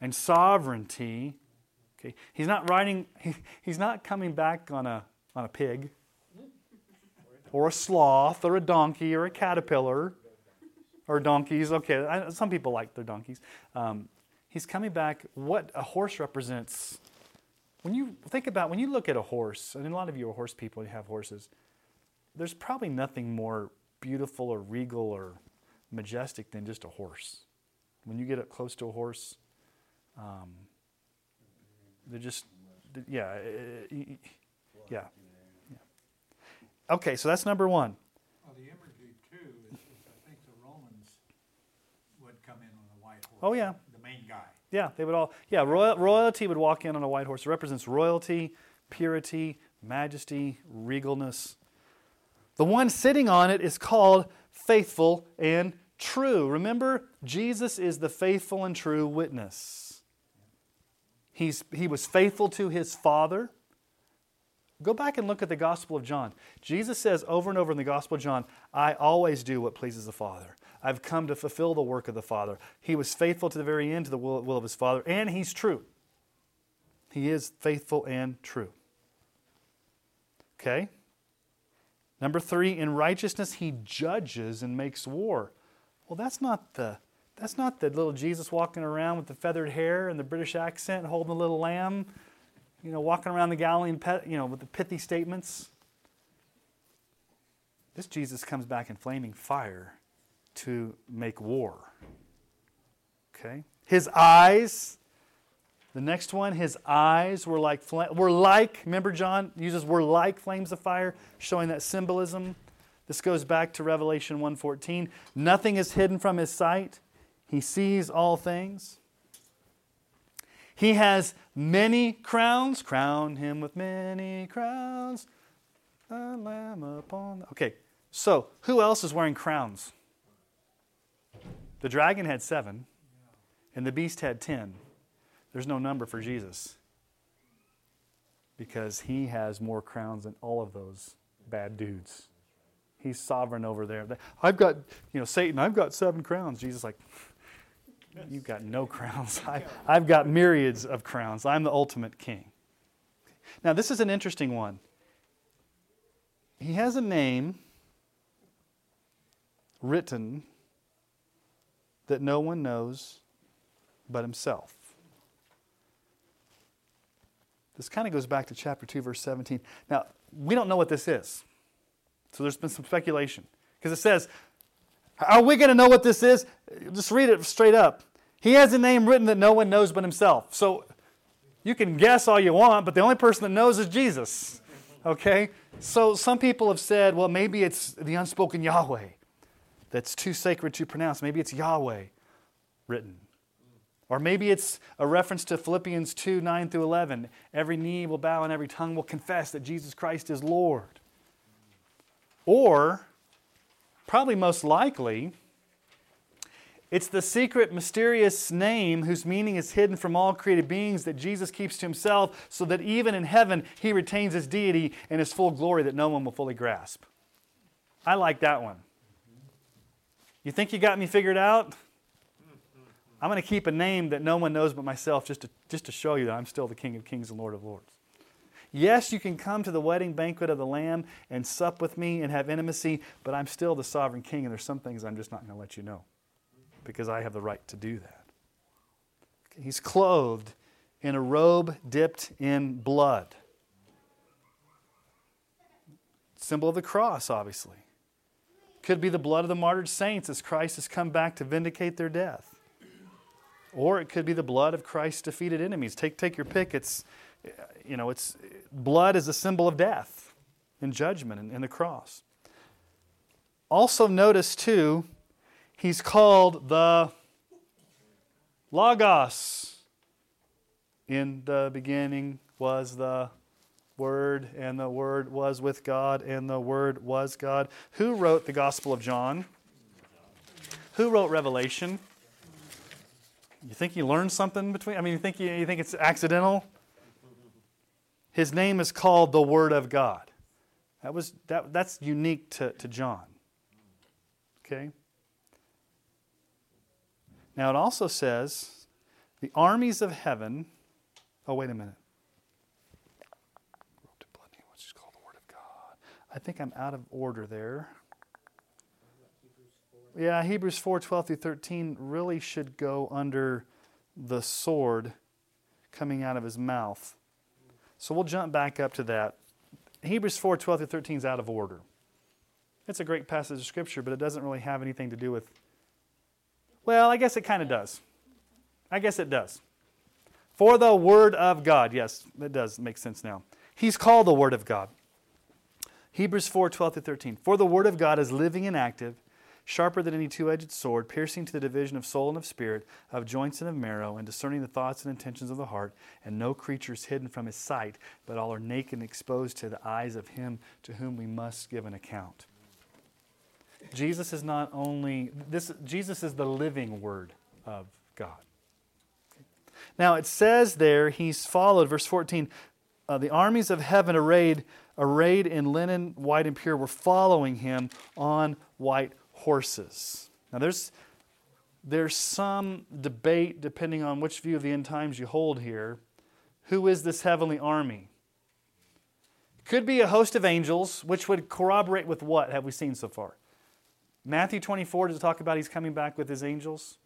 and sovereignty. Okay, he's not riding, he, [laughs] he's not coming back on a, on a pig or a sloth or a donkey or a caterpillar or donkeys. Okay, I, some people like their donkeys. Um, he's coming back. What a horse represents. When you think about, when you look at a horse, and a lot of you are horse people, you have horses, there's probably nothing more beautiful or regal or majestic than just a horse. When you get up close to a horse, um, they're just, yeah, yeah, yeah. Okay, so that's number one. Well, the imagery too is, is I think the Romans would come in on a white horse. Oh, yeah. The main guy. Yeah, they would all. Yeah, royal, royalty would walk in on a white horse. It represents royalty, purity, majesty, regalness. The one sitting on it is called faithful and true. Remember, Jesus is the faithful and true witness. He's, he was faithful to his Father. Go back and look at the Gospel of John. Jesus says over and over in the Gospel of John, I always do what pleases the Father. I've come to fulfill the work of the Father. He was faithful to the very end to the will, of his Father, and he's true. He is faithful and true. Okay? Number three, in righteousness he judges and makes war. Well, that's not the that's not the little Jesus walking around with the feathered hair and the British accent, holding a little lamb, you know, walking around the Galilean, pet, you know, with the pithy statements. This Jesus comes back in flaming fire to make war. Okay? His eyes, the next one, his eyes were like, were like, remember John uses were like flames of fire, showing that symbolism. This goes back to Revelation 1:14. Nothing is hidden from his sight. He sees all things. He has many crowns. Crown him with many crowns. Lamb upon. The... Okay, so who else is wearing crowns? The dragon had seven, and the beast had ten. There's no number for Jesus because he has more crowns than all of those bad dudes. He's sovereign over there. I've got, you know, Satan, I've got seven crowns. Jesus, like, [laughs] you've got no crowns. [laughs] I, I've got myriads of crowns. I'm the ultimate king. Now, this is an interesting one. He has a name written that no one knows but himself. This kind of goes back to chapter 2, verse 17. Now, we don't know what this is. So there's been some speculation. Because it says, Are we going to know what this is? Just read it straight up. He has a name written that no one knows but himself. So you can guess all you want, but the only person that knows is Jesus. Okay? So some people have said, well, maybe it's the unspoken Yahweh that's too sacred to pronounce. Maybe it's Yahweh written. Or maybe it's a reference to Philippians 2 9 through 11. Every knee will bow and every tongue will confess that Jesus Christ is Lord. Or, probably most likely, it's the secret, mysterious name whose meaning is hidden from all created beings that Jesus keeps to himself so that even in heaven he retains his deity and his full glory that no one will fully grasp. I like that one. You think you got me figured out? I'm going to keep a name that no one knows but myself just to, just to show you that I'm still the King of Kings and Lord of Lords. Yes, you can come to the wedding banquet of the Lamb and sup with me and have intimacy, but I'm still the sovereign King, and there's some things I'm just not going to let you know because I have the right to do that. He's clothed in a robe dipped in blood. Symbol of the cross, obviously. Could be the blood of the martyred saints as Christ has come back to vindicate their death. Or it could be the blood of Christ's defeated enemies. Take, take your pick. It's, you know, it's, blood is a symbol of death and judgment and, and the cross. Also, notice too, he's called the Logos. In the beginning was the Word, and the Word was with God, and the Word was God. Who wrote the Gospel of John? Who wrote Revelation? You think you learned something between? I mean, you think you, you think it's accidental? His name is called the Word of God. That was that, that's unique to, to John. Okay? Now it also says the armies of heaven. Oh, wait a minute. What's called the Word of God? I think I'm out of order there. Yeah, Hebrews 4 12 through 13 really should go under the sword coming out of his mouth. So we'll jump back up to that. Hebrews 4 12 through 13 is out of order. It's a great passage of Scripture, but it doesn't really have anything to do with. Well, I guess it kind of does. I guess it does. For the Word of God. Yes, it does make sense now. He's called the Word of God. Hebrews 4 12 through 13. For the Word of God is living and active sharper than any two edged sword, piercing to the division of soul and of spirit, of joints and of marrow, and discerning the thoughts and intentions of the heart. And no creature is hidden from his sight, but all are naked and exposed to the eyes of him to whom we must give an account. Jesus is not only this Jesus is the living word of God. Now it says there he's followed verse 14 uh, the armies of heaven arrayed, arrayed in linen white and pure were following him on white horses. Now, there's, there's some debate, depending on which view of the end times you hold here. Who is this heavenly army? Could be a host of angels, which would corroborate with what have we seen so far? Matthew 24, does talk about he's coming back with his angels?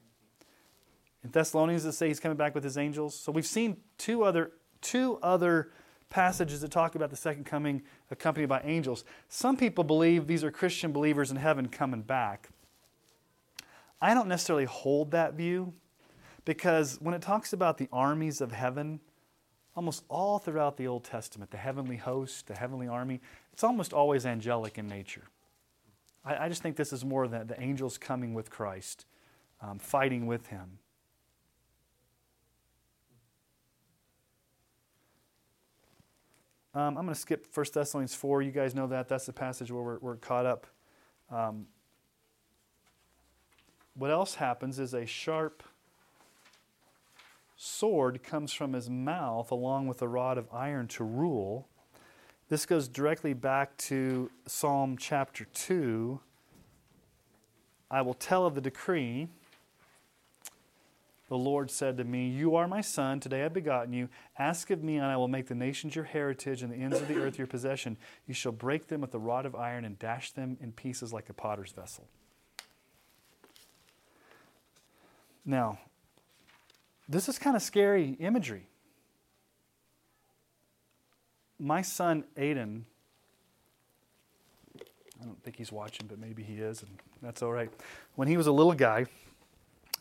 In Thessalonians, does it say he's coming back with his angels? So we've seen two other, two other passages that talk about the second coming accompanied by angels. Some people believe these are Christian believers in heaven coming back. I don't necessarily hold that view because when it talks about the armies of heaven, almost all throughout the Old Testament, the heavenly host, the heavenly army, it's almost always angelic in nature. I, I just think this is more the, the angels coming with Christ, um, fighting with him. Um, I'm going to skip 1 Thessalonians 4. You guys know that. That's the passage where we're, we're caught up. Um, what else happens is a sharp sword comes from his mouth along with a rod of iron to rule. This goes directly back to Psalm chapter 2. I will tell of the decree. The Lord said to me, You are my son, today I have begotten you. Ask of me, and I will make the nations your heritage and the ends of the earth your possession. You shall break them with a rod of iron and dash them in pieces like a potter's vessel. Now, this is kind of scary imagery. My son, Aiden, I don't think he's watching, but maybe he is, and that's all right. When he was a little guy,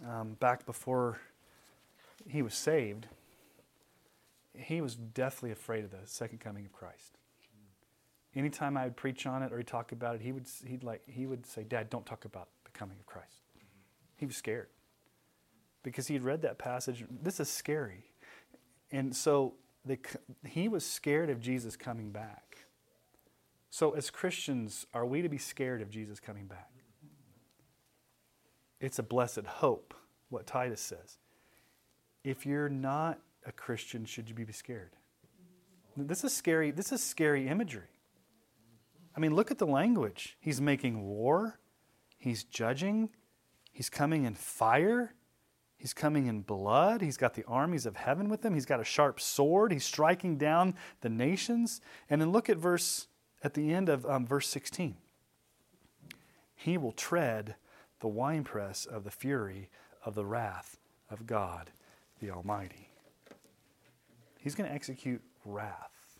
um, back before he was saved, he was deathly afraid of the second coming of Christ. Anytime I would preach on it or he'd talk about it, he would, he'd like, he would say, Dad, don't talk about the coming of Christ. He was scared because he'd read that passage. This is scary. And so the, he was scared of Jesus coming back. So, as Christians, are we to be scared of Jesus coming back? It's a blessed hope, what Titus says. If you're not a Christian, should you be scared? This is scary. This is scary imagery. I mean, look at the language. He's making war. He's judging. He's coming in fire. He's coming in blood. He's got the armies of heaven with him. He's got a sharp sword. He's striking down the nations. And then look at verse at the end of um, verse 16. He will tread the winepress of the fury of the wrath of God the Almighty. He's going to execute wrath.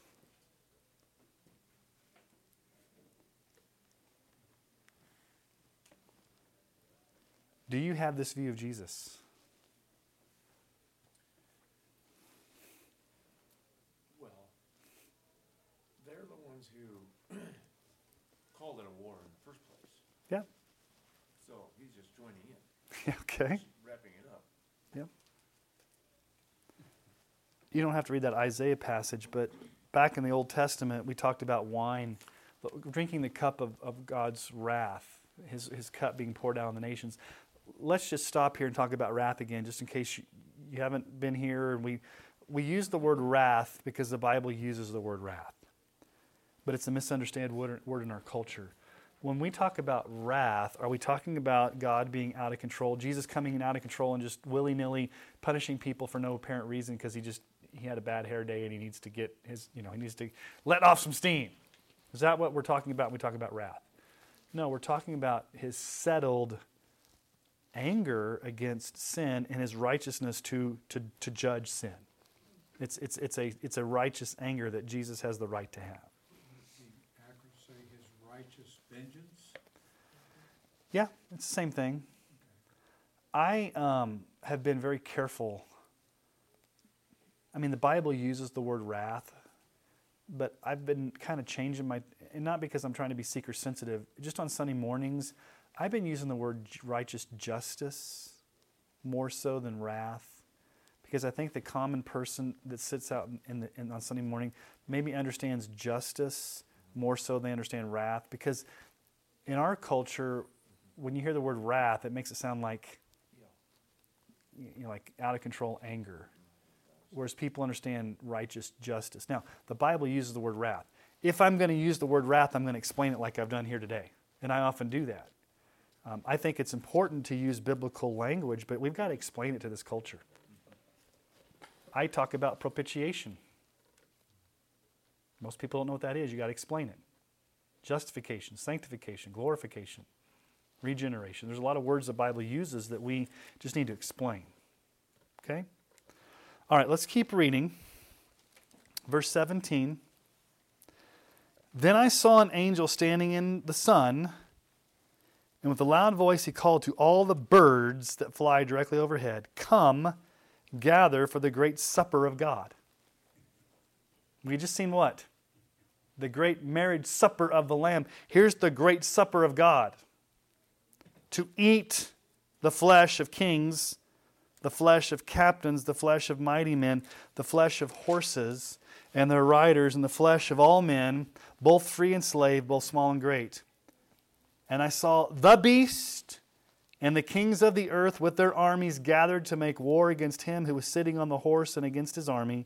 Do you have this view of Jesus? Well, they're the ones who called it a war in the first place. Yeah. So he's just joining in, [laughs] okay. wrapping it up. Yep. You don't have to read that Isaiah passage, but back in the Old Testament, we talked about wine, drinking the cup of, of God's wrath, his, his cup being poured out on the nations. Let's just stop here and talk about wrath again, just in case you, you haven't been here. And we, we use the word wrath because the Bible uses the word wrath, but it's a misunderstood word, word in our culture when we talk about wrath, are we talking about God being out of control, Jesus coming in out of control and just willy nilly punishing people for no apparent reason because he just he had a bad hair day and he needs to get his you know he needs to let off some steam? Is that what we're talking about when we talk about wrath? No, we're talking about his settled anger against sin and his righteousness to to, to judge sin. It's, it's, it's, a, it's a righteous anger that Jesus has the right to have. Is the accurate say his righteous vengeance? Yeah, it's the same thing. I um, have been very careful. I mean, the Bible uses the word wrath, but I've been kind of changing my, and not because I'm trying to be seeker sensitive, just on Sunday mornings, I've been using the word righteous justice more so than wrath. Because I think the common person that sits out in, the, in, on Sunday morning maybe understands justice more so than they understand wrath. Because in our culture, when you hear the word wrath, it makes it sound like you know, like out of control anger. whereas people understand righteous justice. Now, the Bible uses the word wrath. If I'm going to use the word wrath, I'm going to explain it like I've done here today. And I often do that. Um, I think it's important to use biblical language, but we've got to explain it to this culture. I talk about propitiation. Most people don't know what that is. You've got to explain it. Justification, sanctification, glorification, regeneration. There's a lot of words the Bible uses that we just need to explain. Okay? All right, let's keep reading. Verse 17. Then I saw an angel standing in the sun, and with a loud voice he called to all the birds that fly directly overhead Come, gather for the great supper of God. We just seen what? The great marriage supper of the Lamb. Here's the great supper of God to eat the flesh of kings, the flesh of captains, the flesh of mighty men, the flesh of horses and their riders, and the flesh of all men, both free and slave, both small and great. And I saw the beast and the kings of the earth with their armies gathered to make war against him who was sitting on the horse and against his army.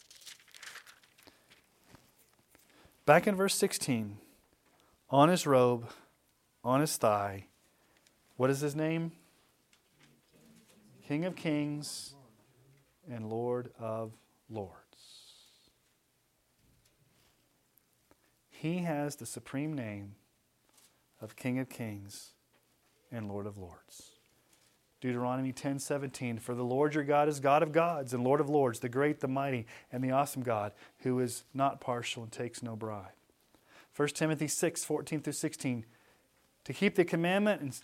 Back in verse 16, on his robe, on his thigh, what is his name? King of Kings and Lord of Lords. He has the supreme name of King of Kings and Lord of Lords. Deuteronomy 10:17 For the Lord your God is God of gods and Lord of lords, the great, the mighty, and the awesome God, who is not partial and takes no bribe. 1 Timothy 6:14 through 16 To keep the commandment and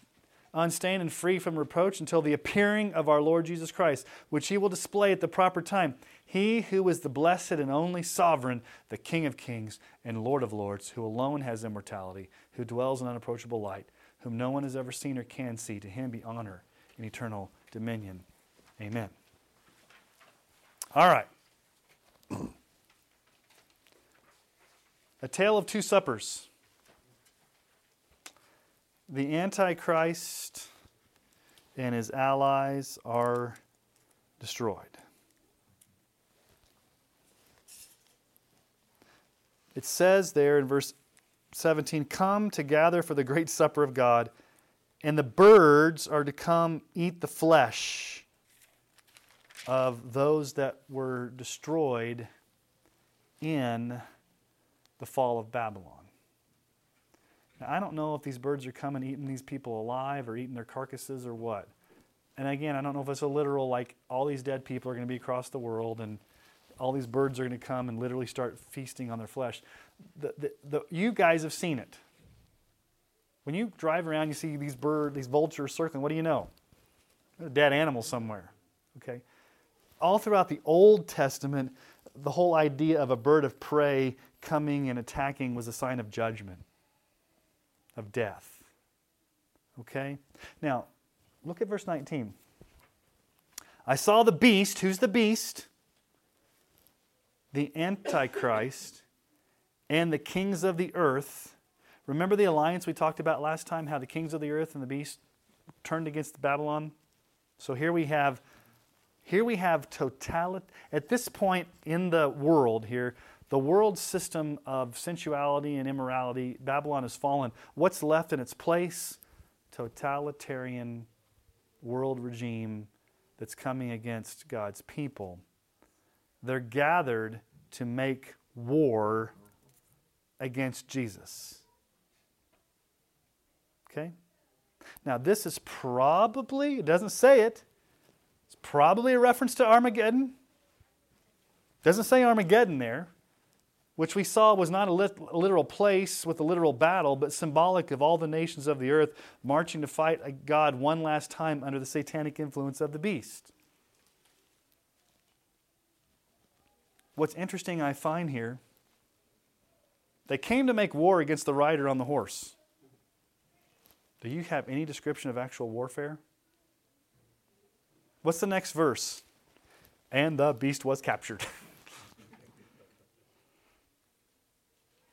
unstained and free from reproach until the appearing of our Lord Jesus Christ, which he will display at the proper time. He who is the blessed and only sovereign, the King of kings and Lord of lords, who alone has immortality, who dwells in unapproachable light, whom no one has ever seen or can see, to him be honor and eternal dominion. Amen. All right. [clears throat] A tale of two suppers. The Antichrist and his allies are destroyed. It says there in verse 17 Come to gather for the great supper of God and the birds are to come eat the flesh of those that were destroyed in the fall of Babylon. Now, I don't know if these birds are coming eating these people alive or eating their carcasses or what. And again, I don't know if it's a literal, like all these dead people are going to be across the world and all these birds are going to come and literally start feasting on their flesh. The, the, the, you guys have seen it. When you drive around, you see these birds, these vultures circling. What do you know? a dead animal somewhere. Okay. All throughout the Old Testament, the whole idea of a bird of prey coming and attacking was a sign of judgment, of death. Okay? Now, look at verse 19. I saw the beast. Who's the beast? The Antichrist and the kings of the earth Remember the alliance we talked about last time, how the kings of the earth and the beast turned against Babylon? So here we have here we have totality at this point in the world here the world system of sensuality and immorality babylon has fallen. What's left in its place? Totalitarian world regime that's coming against god's people. They're gathered to make war against jesus Okay? Now, this is probably, it doesn't say it, it's probably a reference to Armageddon. It doesn't say Armageddon there, which we saw was not a, literal place with a literal battle, but symbolic of all the nations of the earth marching to fight a God one last time under the satanic influence of the beast. what's interesting I find here, they came to make war against the rider on the horse. Do you have any description of actual warfare? What's the next verse? And the beast was captured. [laughs]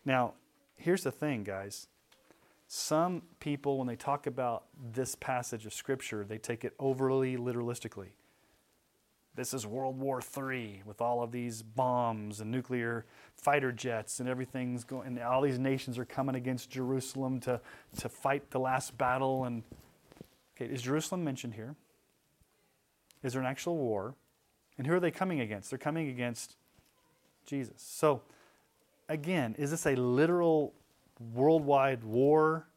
now, here's the thing, guys. Some people, when they talk about this passage of Scripture, they take it overly literalistically. This is World War III with all of these bombs and nuclear fighter jets and everything's going, and all these nations are coming against Jerusalem to, to fight the last battle. And okay, is Jerusalem mentioned here? Is there an actual war? And who are they coming against? They're coming against Jesus. So, again, is this a literal worldwide war,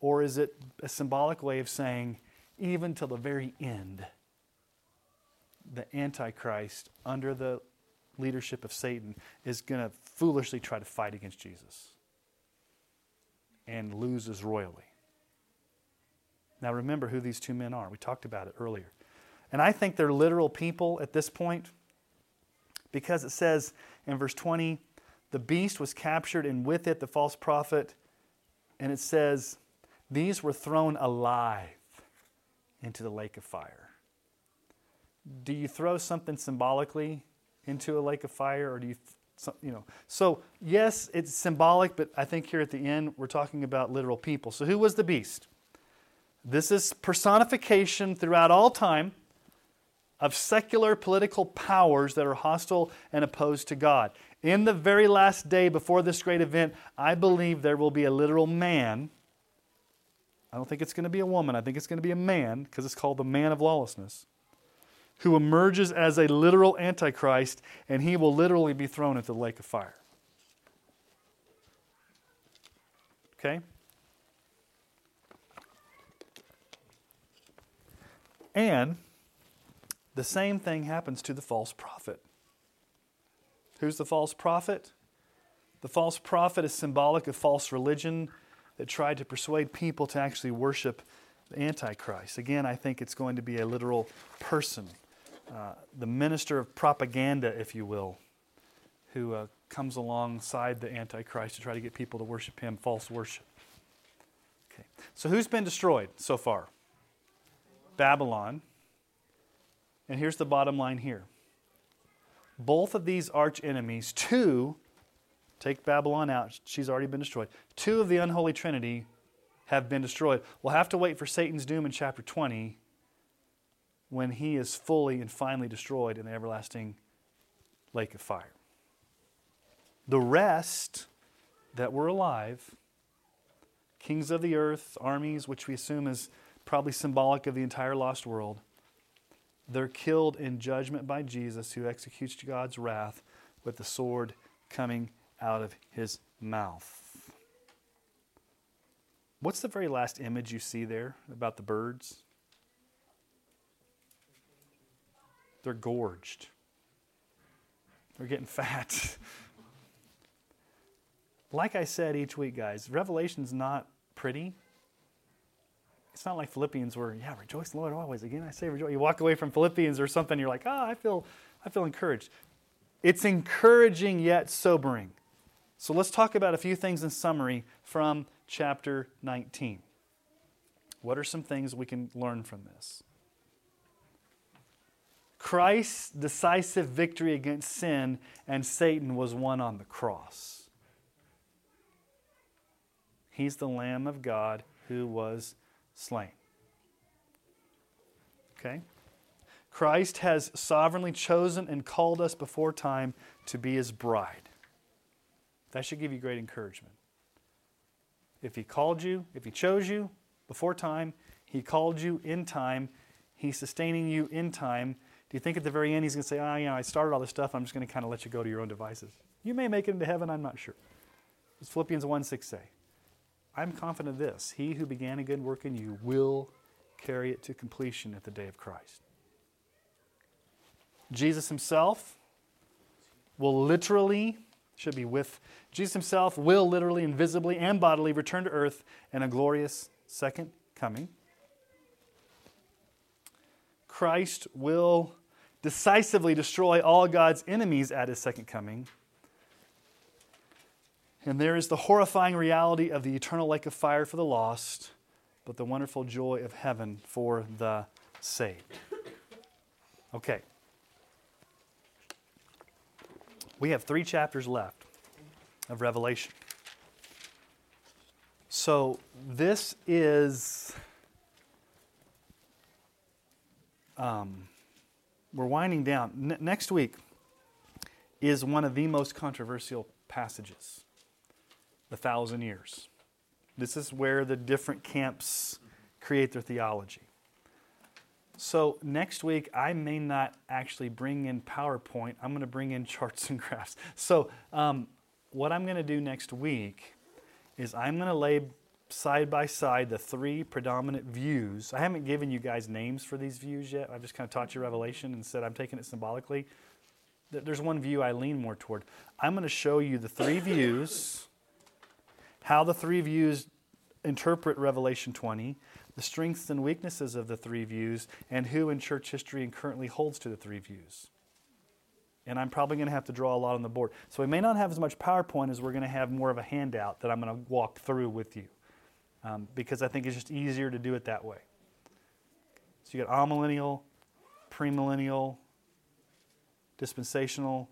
or is it a symbolic way of saying, even till the very end? The Antichrist, under the leadership of Satan, is going to foolishly try to fight against Jesus and loses royally. Now, remember who these two men are. We talked about it earlier. And I think they're literal people at this point because it says in verse 20, the beast was captured, and with it the false prophet. And it says, these were thrown alive into the lake of fire do you throw something symbolically into a lake of fire or do you you know? So yes it's symbolic but i think here at the end we're talking about literal people. So who was the beast? This is personification throughout all time of secular political powers that are hostile and opposed to god. In the very last day before this great event i believe there will be a literal man. I don't think it's going to be a woman. I think it's going to be a man because it's called the man of lawlessness who emerges as a literal antichrist, and he will literally be thrown into the lake of fire. Okay? And the same thing happens to the false prophet. Who's the false prophet? The false prophet is symbolic of false religion that tried to persuade people to actually worship the Antichrist. Again, I think it's going to be a literal person. Uh, the minister of propaganda, if you will, who uh, comes alongside the Antichrist to try to get people to worship him, false worship. Okay. So, who's been destroyed so far? Babylon. And here's the bottom line here both of these arch enemies, two, take Babylon out, she's already been destroyed. Two of the unholy trinity have been destroyed. We'll have to wait for Satan's doom in chapter 20 when he is fully and finally destroyed in the everlasting lake of fire. The rest that were alive, kings of the earth, armies, which we assume is probably symbolic of the entire lost world, they're killed in judgment by Jesus, who executes God's wrath with the sword coming out of his mouth. What's the very last image you see there about the birds? They're gorged. They're getting fat. like I said each week, guys, Revelation's not pretty. It's not like Philippians where, yeah, rejoice Lord always. Again, I say rejoice. You walk away from Philippians or something, you're like, oh, I feel, I feel encouraged. It's encouraging yet sobering. So let's talk about a few things in summary from chapter 19. What are some things we can learn from this? Christ's decisive victory against sin and Satan was won on the cross. He's the Lamb of God who was slain. Okay? Christ has sovereignly chosen and called us before time to be his bride. That should give you great encouragement. If he called you, if he chose you before time, he called you in time, he's sustaining you in time, do you think at the very end he's going to say, oh, you know, I started all this stuff, I'm just going to kind of let you go to your own devices? You may make it into heaven, I'm not sure. As Philippians 1 6 say. I'm confident of this. He who began a good work in you will carry it to completion at the day of Christ. Jesus himself will literally, should be with, Jesus himself will literally and visibly and bodily return to earth in a glorious second coming. Christ will decisively destroy all God's enemies at his second coming. And there is the horrifying reality of the eternal lake of fire for the lost, but the wonderful joy of heaven for the saved. Okay. We have three chapters left of Revelation. So this is. Um, we're winding down. N- next week is one of the most controversial passages the thousand years. This is where the different camps create their theology. So next week, I may not actually bring in PowerPoint. I'm going to bring in [laughs] charts and graphs. So um, what I'm going to do next week is I'm going to lay side by side the three predominant views. I haven't given you guys names for these views yet. I've just kind of taught you Revelation and said I'm taking it symbolically. There's one view I lean more toward. I'm going to show you the three [coughs] views, how the three views interpret Revelation 20, the strengths and weaknesses of the three views, and who in church history and currently holds to the three views. And I'm probably going to have to draw a lot on the board. So we may not have as much PowerPoint as we're going to have more of a handout that I'm going to walk through with you. Um, because I think it's just easier to do it that way. So you got amillennial, premillennial, dispensational,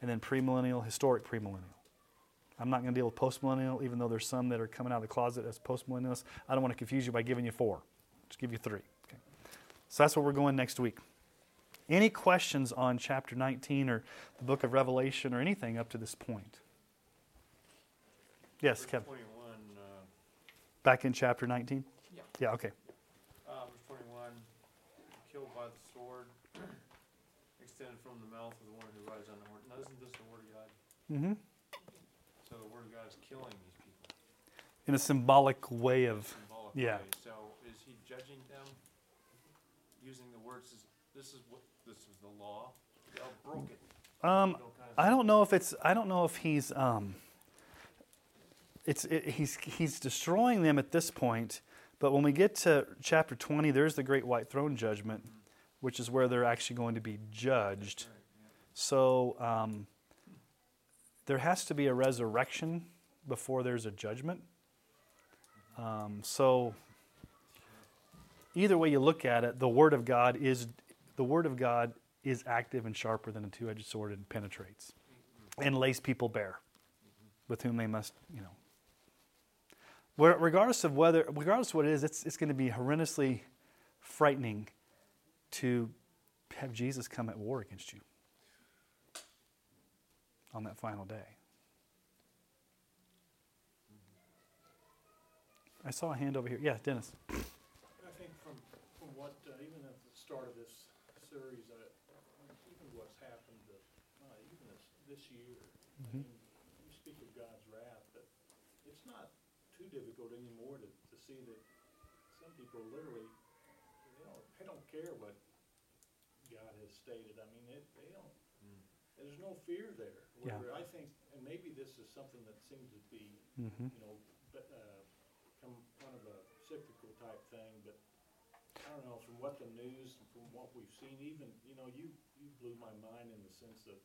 and then premillennial, historic premillennial. I'm not going to deal with postmillennial, even though there's some that are coming out of the closet as postmillennialists. I don't want to confuse you by giving you four. Just give you three. Okay. So that's where we're going next week. Any questions on chapter 19 or the book of Revelation or anything up to this point? Yes, Kevin. 21, Back in chapter 19? Yeah. Yeah, okay. uh, verse 21, killed by the sword, [clears throat] extended from the mouth of the one who rides on the horse. Now, isn't this the word of God? Mm-hmm. So the word of God is killing these people. In a symbolic way of, symbolic yeah. way. So is he judging them using the words? This is what this is the law. Y'all broke it. um, You know, kind of I don't know if it's. I don't know if he's. Um, it's. It, he's. He's destroying them at this point. But when we get to chapter twenty, there's the great white throne judgment, which is where they're actually going to be judged. So um, there has to be a resurrection before there's a judgment. Um, so either way you look at it, the word of God is the word of God is active and sharper than a two-edged sword and penetrates and lays people bare with whom they must you know regardless of whether regardless of what it is it's, it's going to be horrendously frightening to have jesus come at war against you on that final day. I saw a hand over here. Yeah dennis. I think from, from what, uh, even at the start of this series, uh, even what's happened, uh, uh, even this, this year, I Mhm. mean, you speak of God's wrath, but it's not too difficult anymore to, to see that some people literally, they don't, they don't care what God has stated. I mean, it, they don't, Mm. there's no fear there. Yeah. I think, and maybe this is something that seems to be mm-hmm. you know, but, uh, come kind of a cyclical type thing, but I don't know, from what the news, and from what we've seen, even, you know, you, you blew my mind in the sense of,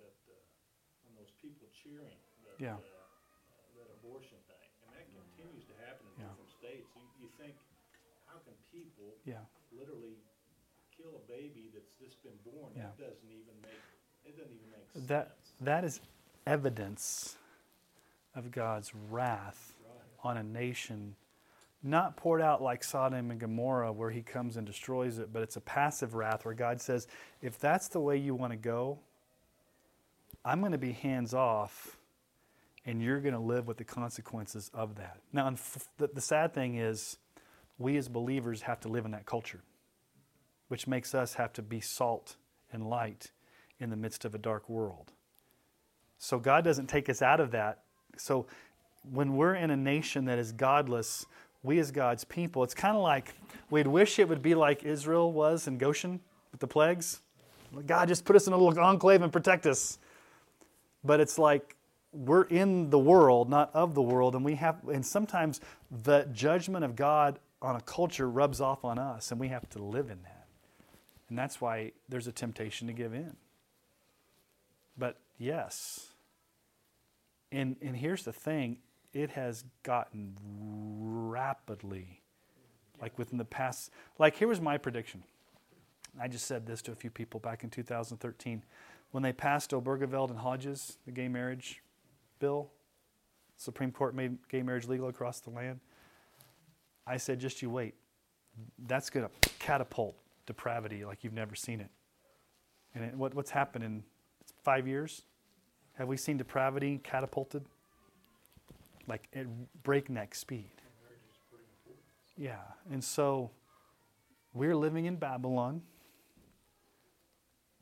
that, uh, on those people cheering, that, Yeah. uh, that abortion thing, and that continues to happen in Yeah. different states. You, you think, how can people yeah literally kill a baby that's just been born? Yeah. That doesn't even make, it doesn't even make sense. that that is evidence of God's wrath on a nation not poured out like Sodom and Gomorrah where he comes and destroys it but it's a passive wrath where God says if that's the way you want to go I'm going to be hands off and you're going to live with the consequences of that now the, sad thing is we as believers have to live in that culture which makes us have to be salt and light in the midst of a dark world so God doesn't take us out of that. So when we're in a nation that is godless, we as God's people, it's kind of like we'd wish it would be like Israel was in Goshen with the plagues. God just put us in a little enclave and protect us. But it's like we're in the world, not of the world, and we have and sometimes the judgment of God on a culture rubs off on us and we have to live in that. And that's why there's a temptation to give in. But yes. And, and here's the thing it has gotten rapidly, like within the past, like here was my prediction. I just said this to a few people back in 2013. When they passed Obergefell and Hodges, the gay marriage bill, Supreme Court made gay marriage legal across the land. I said, just you wait. That's going to catapult depravity like you've never seen it. And it, what, what's happened in five years? Have we seen depravity catapulted? Like at breakneck speed. Yeah. And so we're living in Babylon.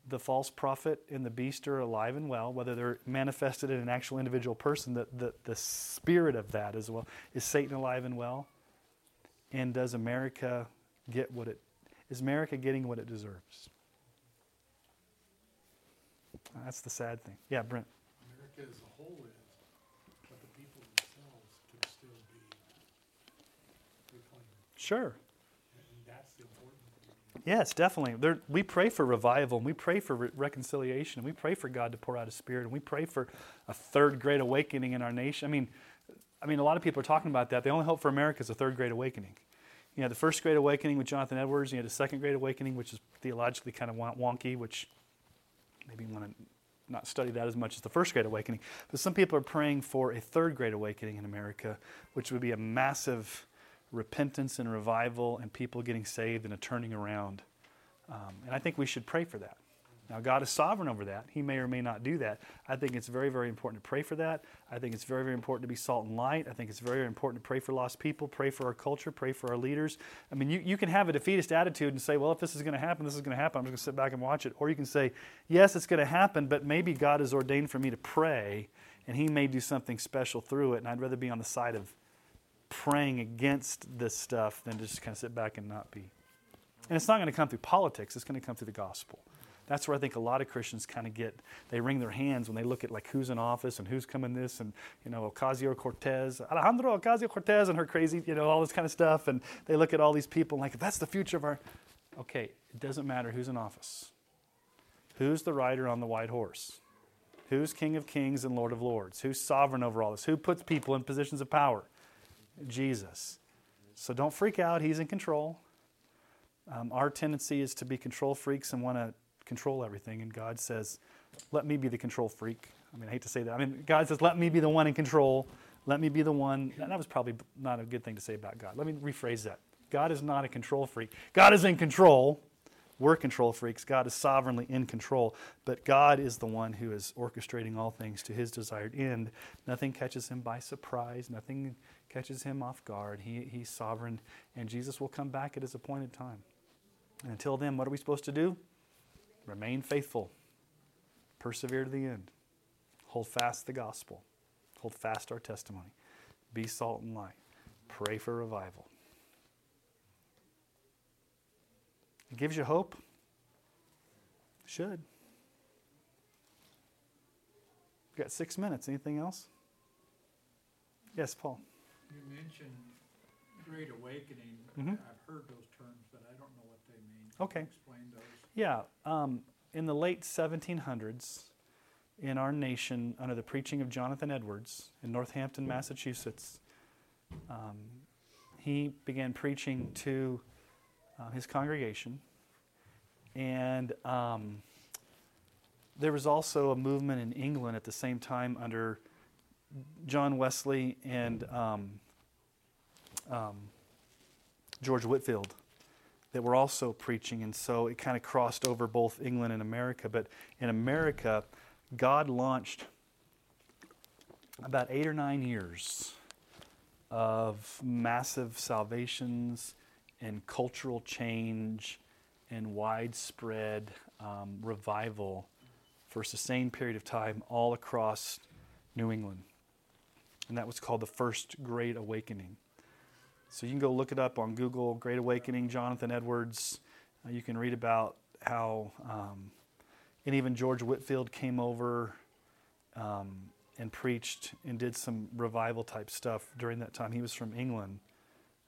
The false prophet and the beast are alive and well, whether they're manifested in an actual individual person, the, the, the spirit of that as well. Is Satan alive and well? And does America get what it is America getting what it deserves? That's the sad thing. Yeah, Brent. America as a whole is, but the people themselves can still be reclaimed. Sure. And that's the important thing. Yes, definitely. There, we pray for revival, and we pray for re- reconciliation, and we pray for God to pour out His Spirit, and we pray for a third great awakening in our nation. I mean, I mean, a lot of people are talking about that. The only hope for America is a third great awakening. You know, the first great awakening with Jonathan Edwards. You had the second great awakening, which is theologically kind of wonky, which maybe you want to not study that as much as the first great awakening. But some people are praying for a third great awakening in America, which would be a massive repentance and revival and people getting saved and a turning around. Um, and I think we should pray for that. Now, God is sovereign over that. He may or may not do that. I think it's very, very important to pray for that. I think it's very, very important to be salt and light. I think it's very, very important to pray for lost people, pray for our culture, pray for our leaders. I mean, you, you can have a defeatist attitude and say, well, if this is going to happen, this is going to happen. I'm just going to sit back and watch it. Or you can say, yes, it's going to happen, but maybe God has ordained for me to pray, and He may do something special through it. And I'd rather be on the side of praying against this stuff than to just kind of sit back and not be. And it's not going to come through politics, it's going to come through the gospel. That's where I think a lot of Christians kind of get, they wring their hands when they look at like who's in office and who's coming this and, you know, Ocasio Cortez, Alejandro Ocasio Cortez and her crazy, you know, all this kind of stuff. And they look at all these people like, that's the future of our. Okay, it doesn't matter who's in office. Who's the rider on the white horse? Who's King of Kings and Lord of Lords? Who's sovereign over all this? Who puts people in positions of power? Jesus. So don't freak out. He's in control. Um, our tendency is to be control freaks and want to control everything. And God says, let me be the control freak. I mean, I hate to say that. I mean, God says, let me be the one in control. Let me be the one. And that was probably not a good thing to say about God. Let me rephrase that. God is not a control freak. God is in control. We're control freaks. God is sovereignly in control. But God is the one who is orchestrating all things to his desired end. Nothing catches him by surprise. Nothing catches him off guard. He, he's sovereign. And Jesus will come back at his appointed time. And until then, what are we supposed to do? Remain faithful. Persevere to the end. Hold fast the gospel. Hold fast our testimony. Be salt and light. Pray for revival. It gives you hope. Should. We've got six minutes. Anything else? Yes, Paul. You mentioned Great Awakening. Mhm. I've heard those terms, but I don't know what they mean. Okay. Explain those. Yeah, um, in the late 1700s, in our nation, under the preaching of Jonathan Edwards in Northampton, Massachusetts, um, he began preaching to uh, his congregation. And um, there was also a movement in England at the same time under John Wesley and um, um, George Whitefield that were also preaching, and so it kind of crossed over both England and America. But in America, God launched about eight or nine years of massive salvations and cultural change and widespread um, revival for a sustained period of time all across New England. And that was called the First Great Awakening. So you can go look it up on Google, Great Awakening, Jonathan Edwards. Uh, you can read about how, um, and even George Whitefield came over um, and preached and did some revival type stuff during that time. He was from England.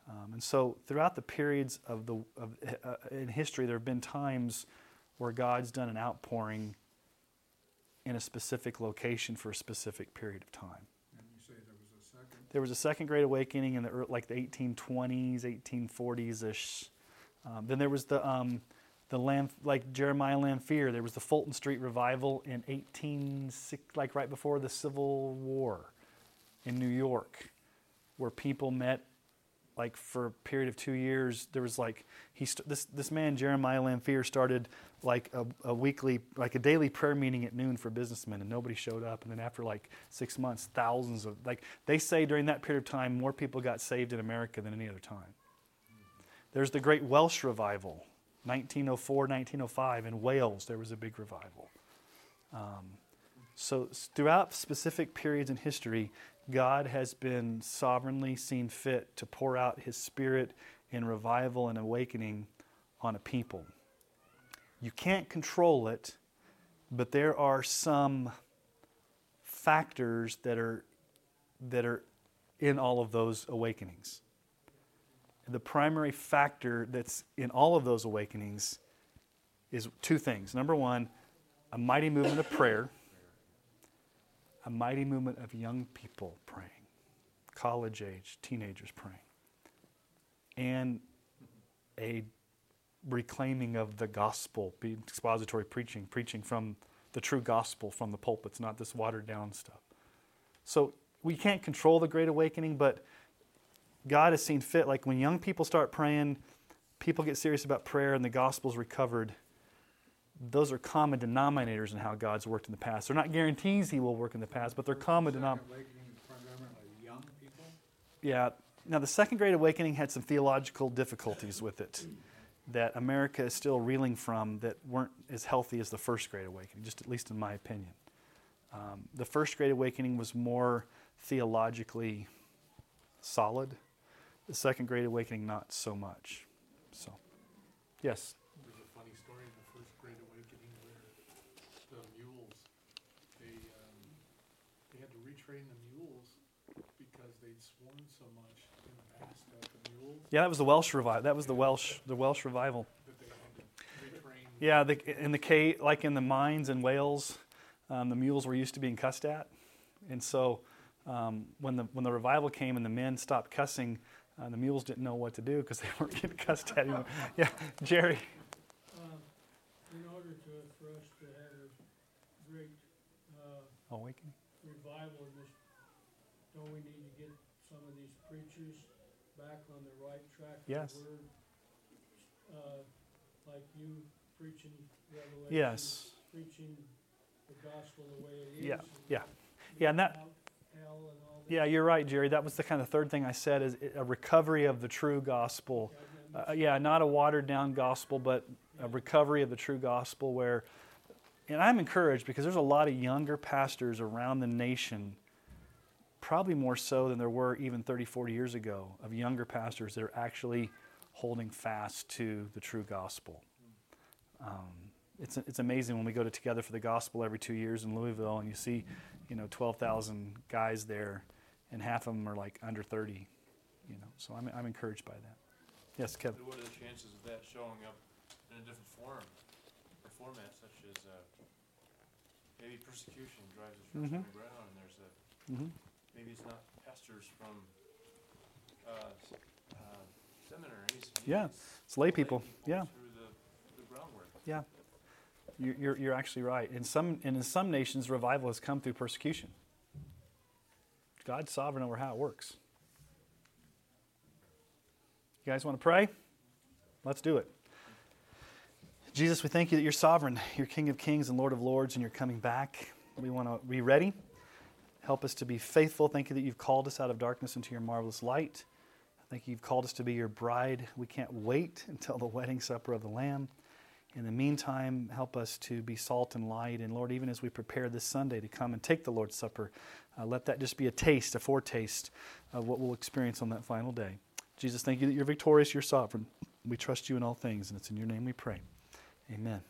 Um, and so, throughout the periods of the of, uh, in history, there have been times where God's done an outpouring in a specific location for a specific period of time. And you say there was a second, There was a second Great Awakening in the like the 1820s, 1840s ish. Um, then there was the um, the like Jeremiah Lanphier. There was the Fulton Street revival in 18 like right before the Civil War in New York, where people met like for a period of two years. There was like he st- this this man Jeremiah Lanphier started like a, a weekly like a daily prayer meeting at noon for businessmen, and nobody showed up. And then after like six months, thousands of like they say during that period of time, more people got saved in America than any other time. There's the Great Welsh Revival, 1904, 1905 in Wales. There was a big revival. Um, so throughout specific periods in history, God has been sovereignly seen fit to pour out His Spirit in revival and awakening on a people. You can't control it, but there are some factors that are that are in all of those awakenings. The primary factor that's in all of those awakenings is two things. Number one, a mighty movement of prayer, a mighty movement of young people praying, college age, teenagers praying, and a reclaiming of the gospel, expository preaching, preaching from the true gospel from the pulpits, not this watered down stuff. So we can't control the Great Awakening, but God has seen fit. Like when young people start praying, people get serious about prayer and the gospel's recovered. Those are common denominators in how God's worked in the past. They're not guarantees He will work in the past, but they're common denominators. awakening is primarily young people. Yeah. Now, the Second Great Awakening had some theological difficulties with it that America is still reeling from that weren't as healthy as the First Great Awakening, just at least in my opinion. Um, the First Great Awakening was more theologically solid. The Second Great Awakening, not so much. So, yes. There's a funny story in the first Great Awakening where the mules, they, um, they had to retrain the mules because they'd sworn so much in the past at the mules Yeah, that was the Welsh revival. That was the Welsh, the Welsh revival. that they had to retrain. Yeah, the, in the cave, like in the mines in Wales, um, the mules were used to being cussed at, and so um, when the when the revival came and the men stopped cussing, uh, the mules didn't know what to do because they [laughs] weren't getting cussed at anymore. [laughs] Yeah, Jerry. Um, in order to, for us to have a great, uh, Awakening. revival don't we need to get some of these preachers back on the right track of Yes. the word? Uh, like you preaching Revelation. Yes. Preaching the gospel the way it is. Yeah, yeah. Yeah, and that- and that. Yeah, you're right, Jerry. That was the kind of third thing I said is a recovery of the true gospel. Uh, yeah, not a watered down gospel, but a recovery of the true gospel where, and I'm encouraged because there's a lot of younger pastors around the nation, probably more so than there were even 30, 40 years ago, of younger pastors that are actually holding fast to the true gospel. Um, it's, it's amazing when we go to Together for the Gospel every two years in Louisville and you see, you know, 12,000 guys there and half of them are like under 30, you know. So I'm, I'm encouraged by that. Yes, Kevin. What are the chances of that showing up in a different form, or format such as, uh, maybe persecution drives us from the ground, and there's a, hmm maybe it's not pastors from, uh, uh, seminaries. Yeah, it's lay people. Yeah, Through the, the groundwork. yeah. You're, you're, you're actually right. In some, and in some nations, revival has come through persecution. God's sovereign over how it works. You guys want to pray? Let's do it. Jesus, we thank you that you're sovereign. You're King of kings and Lord of lords, and you're coming back. We want to be ready. Help us to be faithful. Thank you that you've called us out of darkness into your marvelous light. Thank you you've called us to be your bride. We can't wait [laughs] until the wedding supper of the Lamb. In the meantime, help us to be salt and light. And Lord, even as we prepare this Sunday to come and take the Lord's Supper, uh, let that just be a taste, a foretaste of what we'll experience on that final day. Jesus, thank you that you're victorious, you're sovereign. We trust you in all things, and it's in your name we pray. Amen.